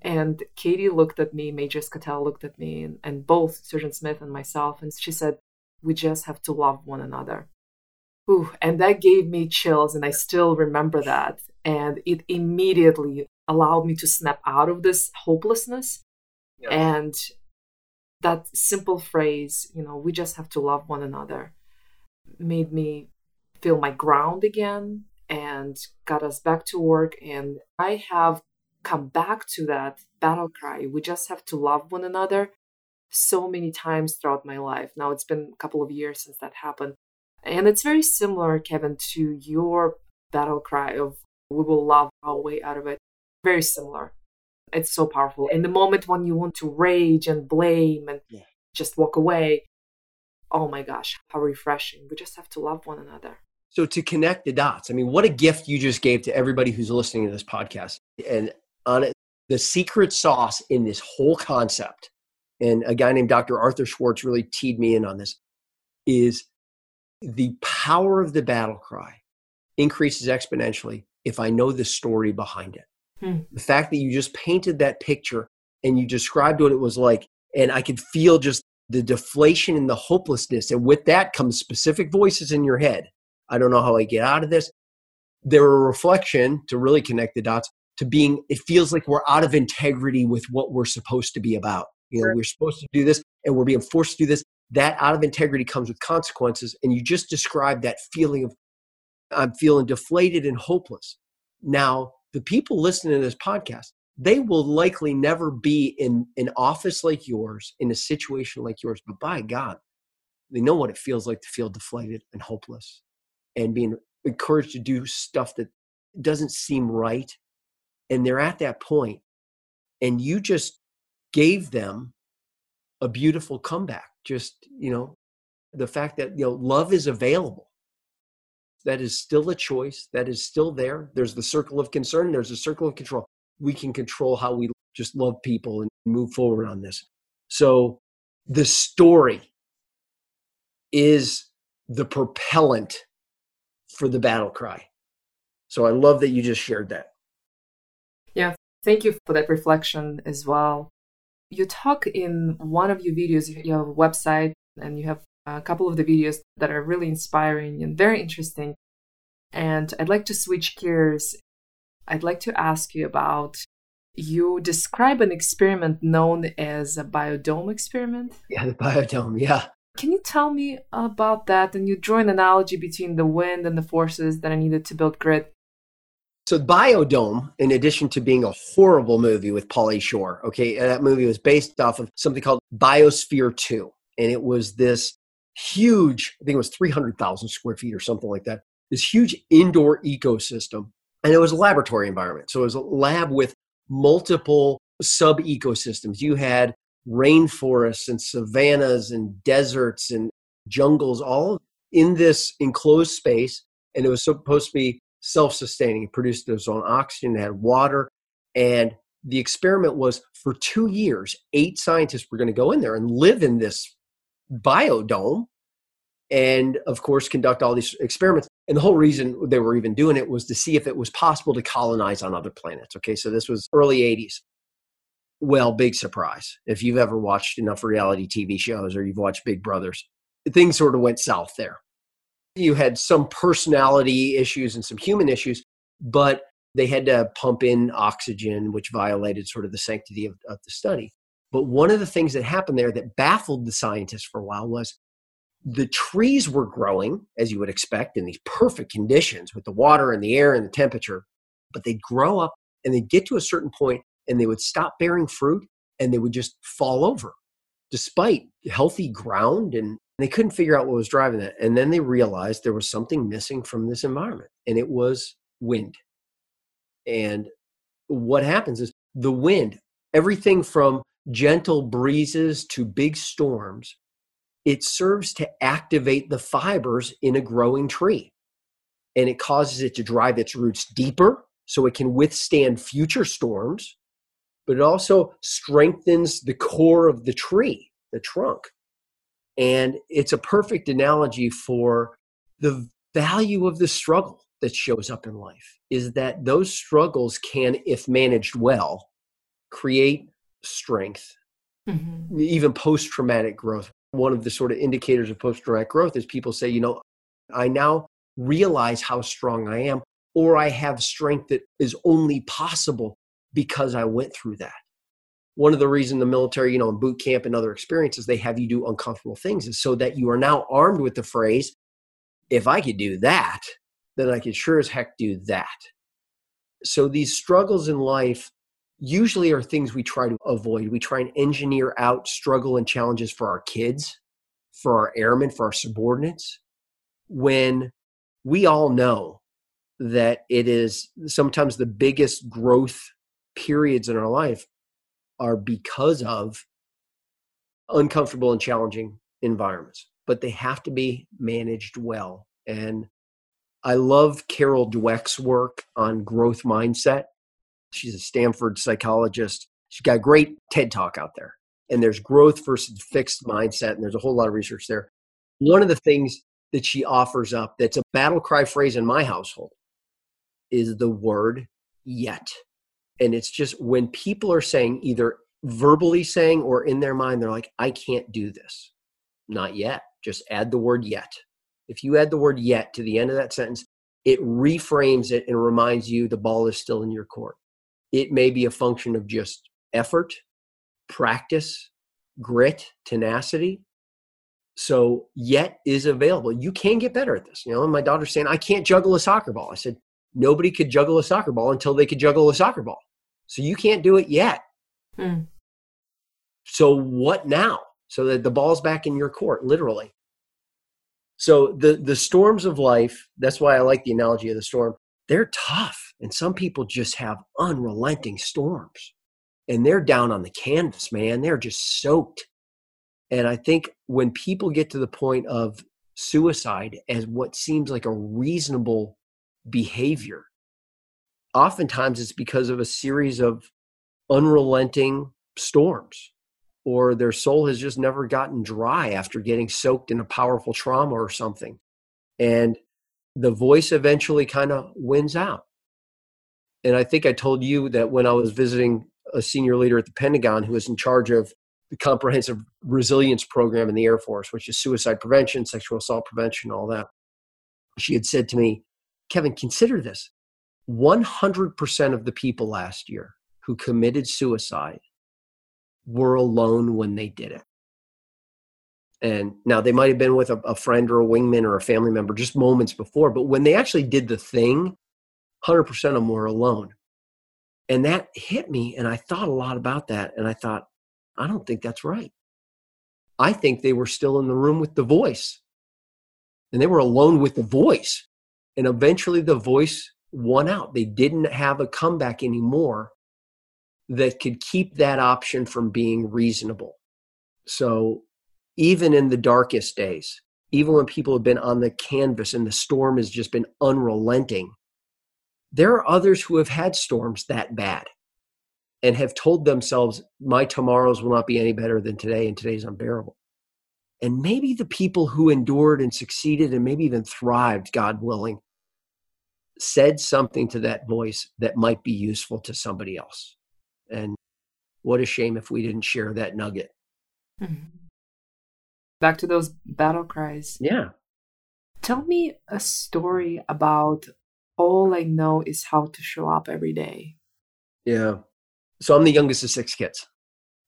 And Katie looked at me, Major Escatel looked at me, and, and both Sergeant Smith and myself, and she said, We just have to love one another. Ooh, and that gave me chills, and I still remember that. And it immediately allowed me to snap out of this hopelessness. Yeah. And that simple phrase, you know, we just have to love one another, made me feel my ground again and got us back to work. And I have come back to that battle cry. We just have to love one another so many times throughout my life. Now it's been a couple of years since that happened. And it's very similar, Kevin, to your battle cry of we will love our way out of it. Very similar. It's so powerful. In the moment when you want to rage and blame and yeah. just walk away, oh my gosh, how refreshing. We just have to love one another. So, to connect the dots, I mean, what a gift you just gave to everybody who's listening to this podcast. And on it, the secret sauce in this whole concept, and a guy named Dr. Arthur Schwartz really teed me in on this, is the power of the battle cry increases exponentially if I know the story behind it. Hmm. The fact that you just painted that picture and you described what it was like, and I could feel just the deflation and the hopelessness. And with that comes specific voices in your head. I don't know how I get out of this. They're a reflection to really connect the dots to being, it feels like we're out of integrity with what we're supposed to be about. You know, sure. we're supposed to do this and we're being forced to do this. That out of integrity comes with consequences. And you just described that feeling of, I'm feeling deflated and hopeless. Now, the people listening to this podcast, they will likely never be in an office like yours, in a situation like yours, but by God, they know what it feels like to feel deflated and hopeless and being encouraged to do stuff that doesn't seem right. And they're at that point, and you just gave them a beautiful comeback. Just, you know, the fact that, you know, love is available. That is still a choice that is still there. There's the circle of concern there's a circle of control. We can control how we just love people and move forward on this. So the story is the propellant for the battle cry. So i love that you just shared that thank you for that reflection as well you talk in one of your videos you have a website and you have a couple of the videos that are really inspiring and very interesting. And I'd like to switch gears. I'd like to ask you about you describe an experiment known as a biodome experiment. Yeah, the biodome, yeah. Can you tell me about that? And you draw an analogy between the wind and the forces that are needed to build grit. So, Biodome, in addition to being a horrible movie with Pauly Shore, okay, uh, that movie was based off of something called Biosphere 2. And it was this huge, I think it was 300,000 square feet or something like that, this huge indoor ecosystem. And it was a laboratory environment. So it was a lab with multiple sub ecosystems. You had rainforests and savannas and deserts and jungles all in this enclosed space. And it was supposed to be self sustaining. It produced its own oxygen, it had water. And the experiment was for two years, eight scientists were going to go in there and live in this biodome and of course conduct all these experiments and the whole reason they were even doing it was to see if it was possible to colonize on other planets okay so this was early 80s well big surprise if you've ever watched enough reality tv shows or you've watched big brothers things sort of went south there you had some personality issues and some human issues but they had to pump in oxygen which violated sort of the sanctity of, of the study but one of the things that happened there that baffled the scientists for a while was the trees were growing, as you would expect, in these perfect conditions with the water and the air and the temperature. But they'd grow up and they'd get to a certain point and they would stop bearing fruit and they would just fall over despite healthy ground. And they couldn't figure out what was driving that. And then they realized there was something missing from this environment, and it was wind. And what happens is the wind, everything from gentle breezes to big storms, it serves to activate the fibers in a growing tree. And it causes it to drive its roots deeper so it can withstand future storms, but it also strengthens the core of the tree, the trunk. And it's a perfect analogy for the value of the struggle that shows up in life is that those struggles can, if managed well, create strength, mm-hmm. even post traumatic growth. One of the sort of indicators of post traumatic growth is people say, you know, I now realize how strong I am, or I have strength that is only possible because I went through that. One of the reasons the military, you know, in boot camp and other experiences, they have you do uncomfortable things is so that you are now armed with the phrase, if I could do that, then I could sure as heck do that. So these struggles in life usually are things we try to avoid. We try and engineer out struggle and challenges for our kids, for our airmen, for our subordinates, when we all know that it is sometimes the biggest growth periods in our life are because of uncomfortable and challenging environments, but they have to be managed well. And I love Carol Dweck's work on growth mindset. She's a Stanford psychologist. She's got a great TED talk out there. And there's growth versus fixed mindset, and there's a whole lot of research there. One of the things that she offers up that's a battle cry phrase in my household is the word yet. And it's just when people are saying either verbally saying or in their mind, they're like, I can't do this. Not yet. Just add the word yet. If you add the word yet to the end of that sentence, it reframes it and reminds you the ball is still in your court. It may be a function of just effort, practice, grit, tenacity. So, yet is available. You can get better at this. You know, my daughter's saying, I can't juggle a soccer ball. I said, nobody could juggle a soccer ball until they could juggle a soccer ball. So, you can't do it yet. Hmm. So, what now? So that the ball's back in your court, literally. So the the storms of life, that's why I like the analogy of the storm. They're tough. And some people just have unrelenting storms. And they're down on the canvas, man. They're just soaked. And I think when people get to the point of suicide as what seems like a reasonable behavior, oftentimes it's because of a series of unrelenting storms or their soul has just never gotten dry after getting soaked in a powerful trauma or something. And the voice eventually kind of wins out. And I think I told you that when I was visiting a senior leader at the Pentagon who was in charge of the comprehensive resilience program in the Air Force, which is suicide prevention, sexual assault prevention, all that. She had said to me, Kevin, consider this 100% of the people last year who committed suicide were alone when they did it. And now they might have been with a, a, friend or a wingman or a family member just moments before, but when they actually did the thing, 100% of them were alone. And that hit me. And I thought a lot about that. And I thought, I don't think that's right. I think they were still in the room with the voice. And they were alone with the voice. And eventually the voice won out. They didn't have a comeback anymore that could keep that option from being reasonable. So even in the darkest days, even when people have been on the canvas and the storm has just been unrelenting, there are others who have had storms that bad and have told themselves, My tomorrows will not be any better than today, and today's unbearable. And maybe the people who endured and succeeded and maybe even thrived, God willing, said something to that voice that might be useful to somebody else. And what a shame if we didn't share that nugget. Mm-hmm. Back to those battle cries. Yeah. Tell me a story about all I know is how to show up every day. Yeah. So I'm the youngest of six kids.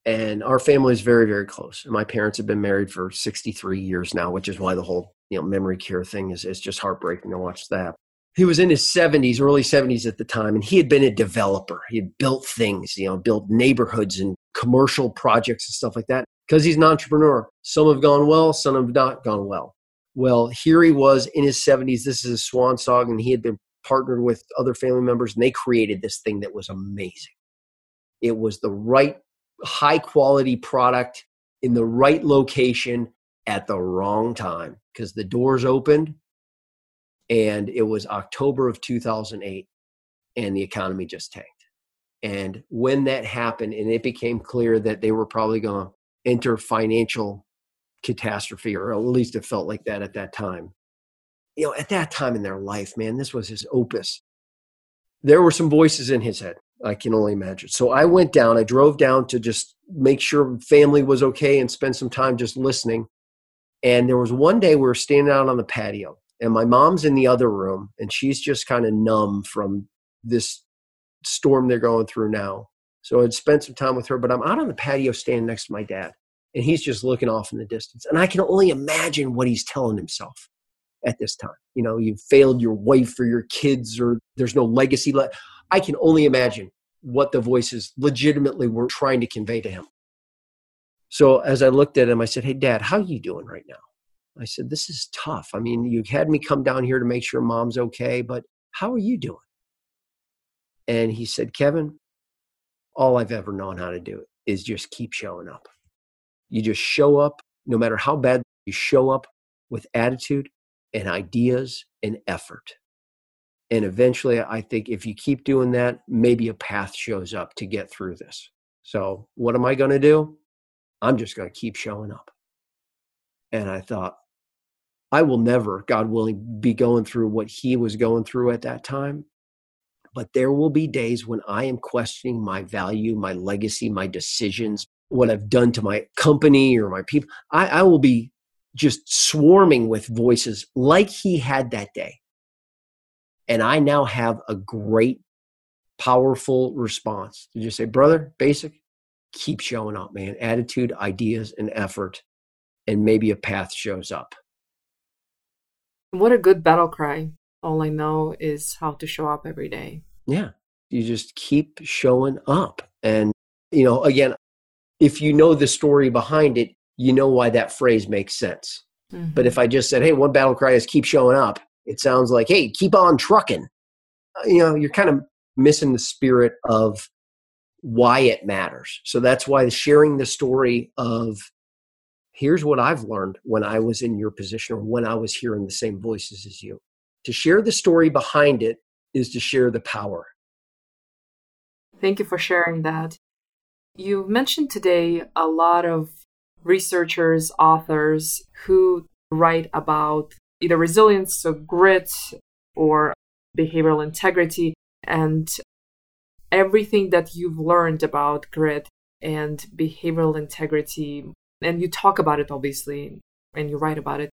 And our family is very, very close. And my parents have been married for 63 years now, which is why the whole you know memory care thing is, is just heartbreaking to watch that he was in his 70s early 70s at the time and he had been a developer. He had built things you know built neighborhoods and commercial projects and stuff like that. Because he's an entrepreneur. Some have gone well some have not gone well. Well here he was in his 70s this is his swan song and he had been partnered with other family members and they created this thing that was amazing. It was the right high quality product in the right location at the wrong time because the doors opened and it was October of 2008 and the economy just tanked. And when that happened and it became clear that they were probably going to enter financial catastrophe or at least it felt like that at that time. You know, at that time in their life, man, this was his opus. There were some voices in his head. I can only imagine. So I went down, I drove down to just make sure family was okay and spend some time just listening. And there was one day we were standing out on the patio and my mom's in the other room and she's just kind of numb from this storm they're going through now. So I'd spent some time with her, but I'm out on the patio standing next to my dad and he's just looking off in the distance. And I can only imagine what he's telling himself at this time. You know, you've failed your wife or your kids or there's no legacy left. I can only imagine what the voices legitimately were trying to convey to him. So as I looked at him, I said, Hey, dad, how are you doing right now? I said, This is tough. I mean, you had me come down here to make sure mom's okay, but how are you doing? And he said, Kevin, all I've ever known how to do is just keep showing up. You just show up, no matter how bad you show up with attitude and ideas and effort. And eventually, I think if you keep doing that, maybe a path shows up to get through this. So, what am I going to do? I'm just going to keep showing up. And I thought, I will never, God willing, be going through what he was going through at that time. But there will be days when I am questioning my value, my legacy, my decisions, what I've done to my company or my people. I, I will be just swarming with voices like he had that day. And I now have a great, powerful response to just say, brother, Basik, keep showing up, man. Attitude, ideas, and effort. And maybe a path shows up. What a good battle cry. All I know is how to show up every day. Yeah. You just keep showing up. And, you know, again, if you know the story behind it, you know why that phrase makes sense. Mm-hmm. But if I just said, hey, one battle cry is keep showing up, it sounds like, hey, keep on trucking. Uh, you know, you're kind of missing the spirit of why it matters. So that's why sharing the story of here's what I've learned when I was in your position or when I was hearing the same voices as you. To share the story behind it is to share the power. Thank you for sharing that. You mentioned today a lot of researchers, authors who write about either resilience, so grit, or behavioral integrity. And everything that you've learned about grit and behavioral integrity, and you talk about it obviously, and you write about it.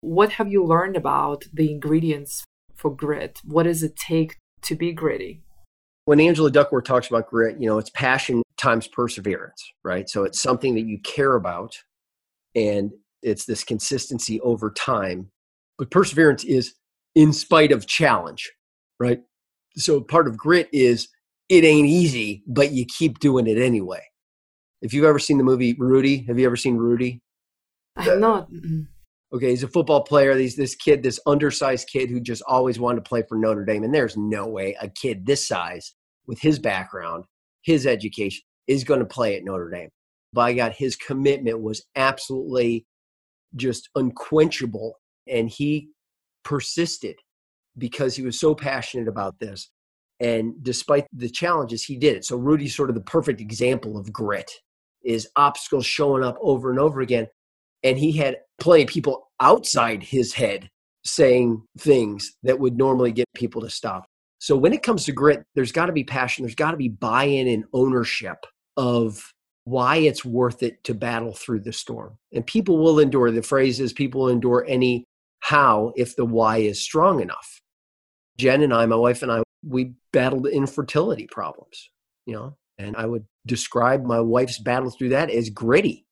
What have you learned about the ingredients for grit? What does it take to be gritty? When Angela Duckworth talks about grit, you know, it's passion times perseverance, right? So it's something that you care about and it's this consistency over time. But perseverance is in spite of challenge, right? So part of grit is it ain't easy, but you keep doing it anyway. If you've ever seen the movie Rudy, have you ever seen Rudy? I have not. Okay, he's a football player. He's this kid, this undersized kid who just always wanted to play for Notre Dame. And there's no way a kid this size, with his background, his education, is going to play at Notre Dame. By God, his commitment was absolutely just unquenchable. And he persisted because he was so passionate about this. And despite the challenges, he did it. So Rudy's sort of the perfect example of grit, is obstacles showing up over and over again. And he had plenty of people outside his head saying things that would normally get people to stop. So when it comes to grit, there's got to be passion, there's got to be buy-in and ownership of why it's worth it to battle through the storm. And people will endure. The phrase is people will endure any how if the why is strong enough. Jen and I, my wife and I, we battled infertility problems, you know, and I would describe my wife's battle through that as gritty.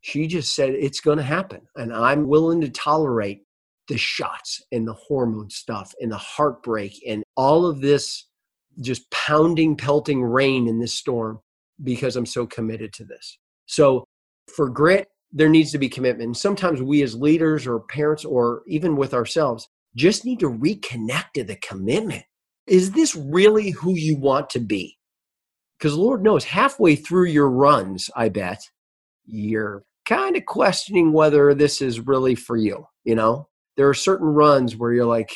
She just said, it's going to happen. And I'm willing to tolerate the shots and the hormone stuff and the heartbreak and all of this just pounding, pelting rain in this storm because I'm so committed to this. So for grit, there needs to be commitment. And sometimes we as leaders or parents or even with ourselves just need to reconnect to the commitment. Is this really who you want to be? Because Lord knows, halfway through your runs, I bet, you're kind of questioning whether this is really for you. You know, there are certain runs where you're like,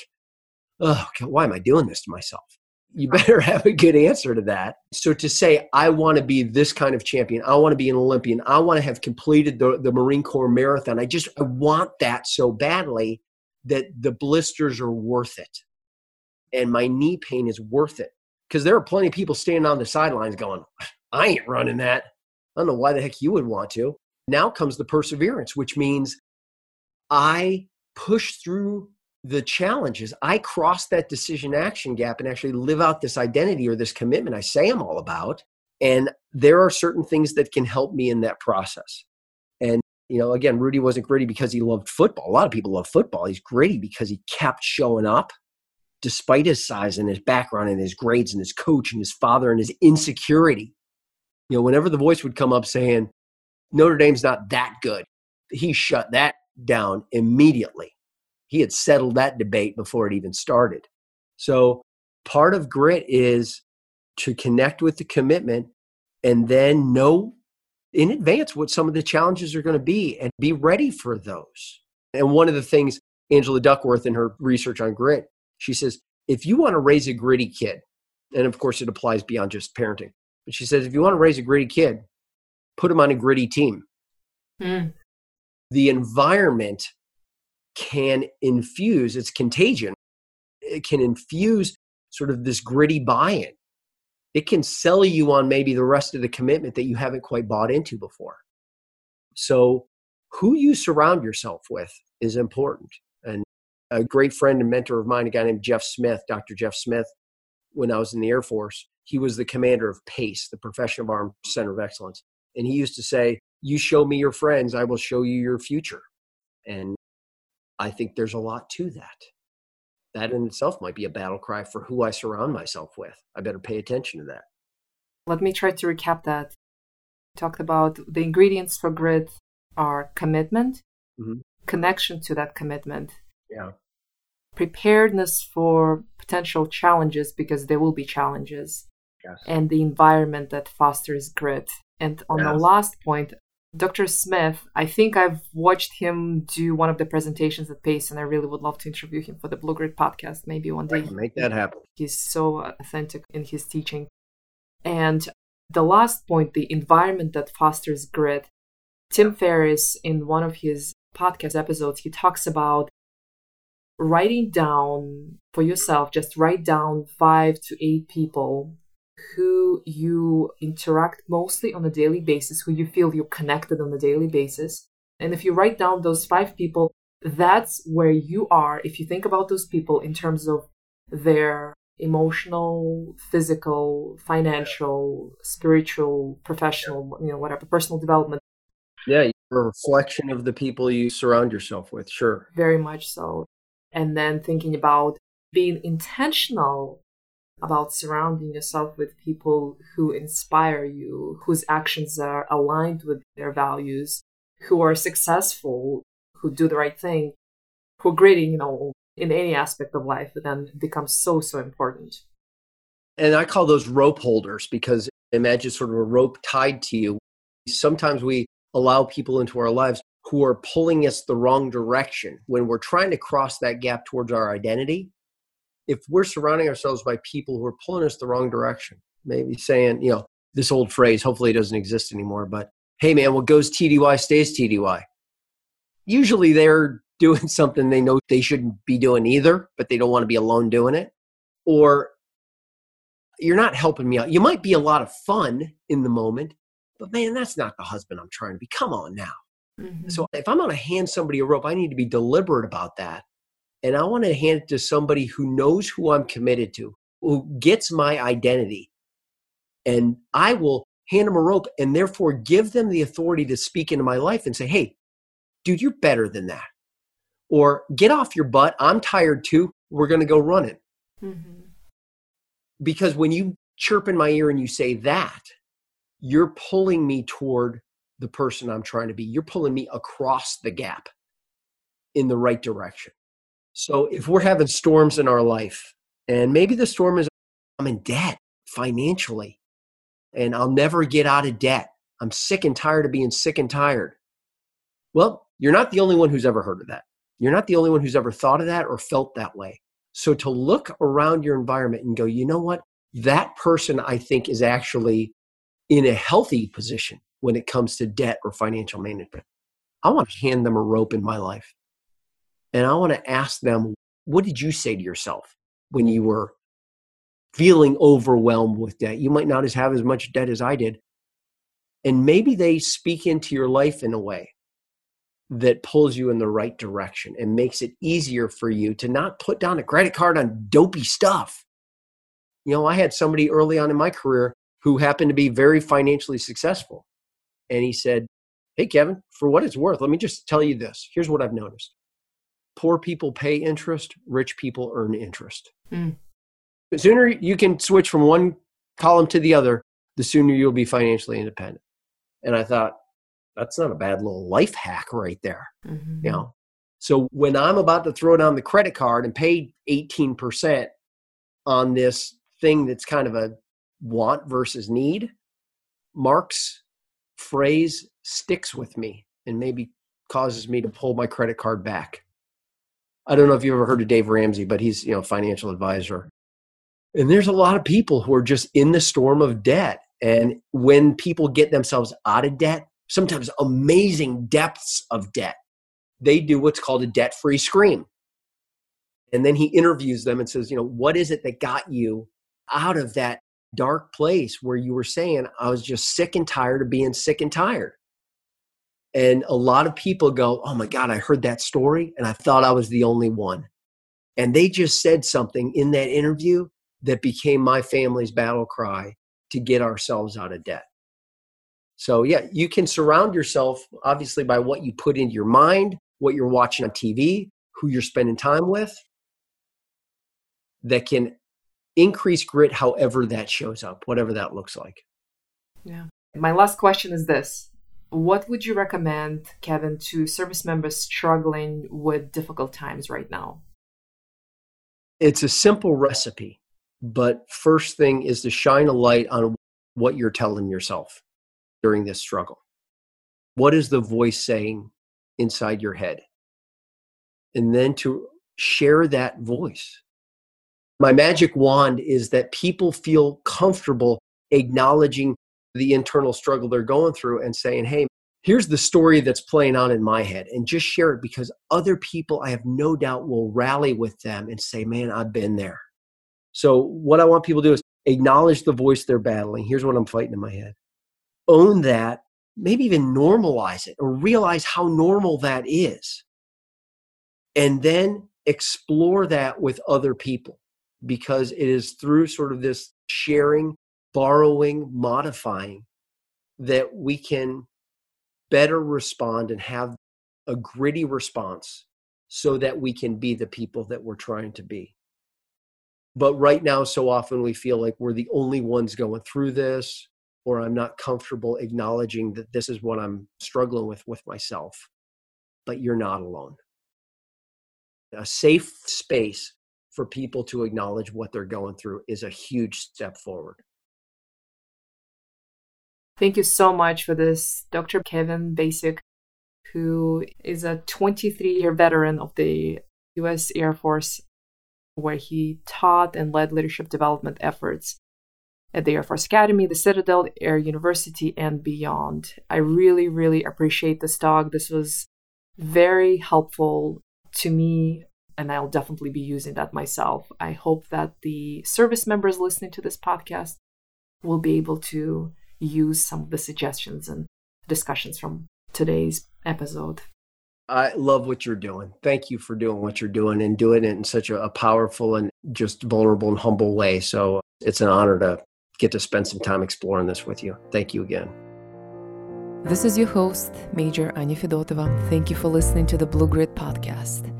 oh, why am I doing this to myself? You better have a good answer to that. So to say, I want to be this kind of champion, I want to be an Olympian, I want to have completed the, the Marine Corps marathon. I just I want that so badly that the blisters are worth it. And my knee pain is worth it. Because there are plenty of people standing on the sidelines going, I ain't running that. I don't know why the heck you would want to. Now comes the perseverance, which means I push through the challenges. I cross that decision action gap and actually live out this identity or this commitment I say I'm all about. And there are certain things that can help me in that process. And, you know, again, Rudy wasn't gritty because he loved football. A lot of people love football. He's gritty because he kept showing up despite his size and his background and his grades and his coach and his father and his insecurity. You know, whenever the voice would come up saying, Notre Dame's not that good, he shut that down immediately. He had settled that debate before it even started. So part of grit is to connect with the commitment and then know in advance what some of the challenges are going to be and be ready for those. And one of the things Angela Duckworth in her research on grit, she says, if you want to raise a gritty kid, and of course it applies beyond just parenting, but she says, if you want to raise a gritty kid, put him on a gritty team. Mm. The environment can infuse, it's contagion, it can infuse sort of this gritty buy in. It can sell you on maybe the rest of the commitment that you haven't quite bought into before. So, who you surround yourself with is important. A great friend and mentor of mine, a guy named Jeff Smith, Dr. Jeff Smith, when I was in the Air Force, he was the commander of PACE, the Profession of Arms Center of Excellence. And he used to say, You show me your friends, I will show you your future. And I think there's a lot to that. That in itself might be a battle cry for who I surround myself with. I better pay attention to that. Let me try to recap that. We talked about the ingredients for grit are commitment, mm-hmm. connection to that commitment, yeah. Preparedness for potential challenges because there will be challenges, yes. and the environment that fosters grit. And on yes. the last point, Dr. Smith, I think I've watched him do one of the presentations at PACE, and I really would love to interview him for the Blue Grit podcast maybe one day. make that happen. He's so authentic in his teaching. And the last point, the environment that fosters grit. Tim Ferriss, in one of his podcast episodes, he talks about writing down for yourself, just write down five to eight people who you interact mostly on a daily basis, who you feel you're connected on a daily basis. And if you write down those five people, that's where you are. If you think about those people in terms of their emotional, physical, financial, spiritual, professional, you know, whatever, personal development. Yeah, you're a reflection of the people you surround yourself with, sure. Very much so. And then thinking about being intentional about surrounding yourself with people who inspire you, whose actions are aligned with their values, who are successful, who do the right thing, who are great, you know, in any aspect of life, then becomes so, so important. And I call those rope holders because imagine sort of a rope tied to you. Sometimes we allow people into our lives who are pulling us the wrong direction when we're trying to cross that gap towards our identity if we're surrounding ourselves by people who are pulling us the wrong direction, maybe saying, you know, this old phrase, hopefully it doesn't exist anymore, but hey man, what goes TDY stays TDY. Usually they're doing something they know they shouldn't be doing either, but they don't want to be alone doing it. Or you're not helping me out. You might be a lot of fun in the moment, but man, that's not the husband I'm trying to be. Come on now. Mm-hmm. So if I'm going to hand somebody a rope, I need to be deliberate about that and I want to hand it to somebody who knows who I'm committed to, who gets my identity. And I will hand them a rope and therefore give them the authority to speak into my life and say, hey, dude, you're better than that. Or get off your butt. I'm tired too. We're going to go running. Mm-hmm. Because when you chirp in my ear and you say that, you're pulling me toward the person I'm trying to be. You're pulling me across the gap in the right direction. So if we're having storms in our life, and maybe the storm is I'm in debt financially, and I'll never get out of debt. I'm sick and tired of being sick and tired. Well, you're not the only one who's ever heard of that. You're not the only one who's ever thought of that or felt that way. So to look around your environment and go, you know what? That person I think is actually in a healthy position when it comes to debt or financial management. I want to hand them a rope in my life. And I want to ask them, what did you say to yourself when you were feeling overwhelmed with debt? You might not have as much debt as I did. And maybe they speak into your life in a way that pulls you in the right direction and makes it easier for you to not put down a credit card on dopey stuff. You know, I had somebody early on in my career who happened to be very financially successful. And he said, Hey, Kevin, for what it's worth, let me just tell you this. Here's what I've noticed poor people pay interest, rich people earn interest. Mm. The sooner you can switch from one column to the other, the sooner you'll be financially independent. And I thought, that's not a bad little life hack right there. Mm-hmm. You know, so when I'm about to throw down the credit card and pay 18% on this thing that's kind of a want versus need, Mark's phrase sticks with me and maybe causes me to pull my credit card back. I don't know if you've ever heard of Dave Ramsey, but he's, you know, financial advisor. And there's a lot of people who are just in the storm of debt. And when people get themselves out of debt, sometimes amazing depths of debt, they do what's called a debt free scream. And then he interviews them and says, you know, what is it that got you out of that dark place where you were saying, I was just sick and tired of being sick and tired? And a lot of people go, oh my God, I heard that story and I thought I was the only one. And they just said something in that interview that became my family's battle cry to get ourselves out of debt. So, yeah, you can surround yourself obviously by what you put into your mind, what you're watching on TV, who you're spending time with, that can increase grit however that shows up, whatever that looks like. Yeah. My last question is this What would you recommend, Kevin, to service members struggling with difficult times right now? It's a simple recipe, but first thing is to shine a light on what you're telling yourself during this struggle? What is the voice saying inside your head? And then to share that voice. My magic wand is that people feel comfortable acknowledging the internal struggle they're going through and saying, hey, here's the story that's playing out in my head and just share it because other people i have no doubt will rally with them and say man i've been there. So what i want people to do is acknowledge the voice they're battling. Here's what i'm fighting in my head. Own that, maybe even normalize it or realize how normal that is. And then explore that with other people because it is through sort of this sharing, borrowing, modifying that we can better respond and have a gritty response so that we can be the people that we're trying to be. But right now, so often we feel like we're the only ones going through this or I'm not comfortable acknowledging that this is what I'm struggling with with myself. But you're not alone. A safe space for people to acknowledge what they're going through is a huge step forward. Thank you so much for this, Dr. Kevin Basik, who is a 23 year veteran of the US Air Force, where he taught and led leadership development efforts at the Air Force Academy, the Citadel Air University, and beyond. I really, really appreciate this talk. This was very helpful to me, and I'll definitely be using that myself. I hope that the service members listening to this podcast will be able to use some of the suggestions and discussions from today's episode. I love what you're doing. Thank you for doing what you're doing and doing it in such a, a powerful and just vulnerable and humble way. So it's an honor to get to spend some time exploring this with you. Thank you again. This is your host, Major Anya Fedotova. Thank you for listening to the Blue Grit podcast.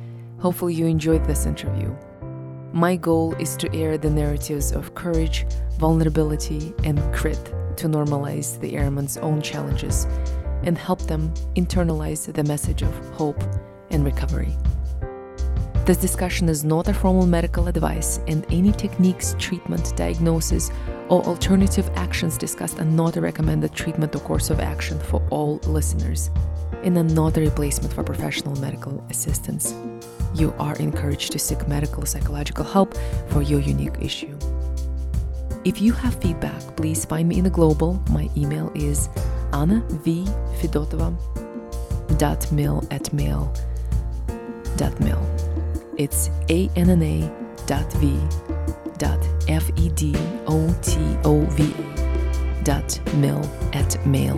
Hopefully, you enjoyed this interview. My goal is to air the narratives of courage, vulnerability, and grit to normalize the airman's own challenges and help them internalize the message of hope and recovery. This discussion is not a formal medical advice, and any techniques, treatment, diagnosis, or alternative actions discussed are not a recommended treatment or course of action for all listeners, and are not a replacement for professional medical assistance. You are encouraged to seek medical psychological help for your unique issue. If you have feedback, please find me in the global. My email is annavfedotova.mil at mail.mil. It's anna dot v dot f e d o t o v a dot mil at mail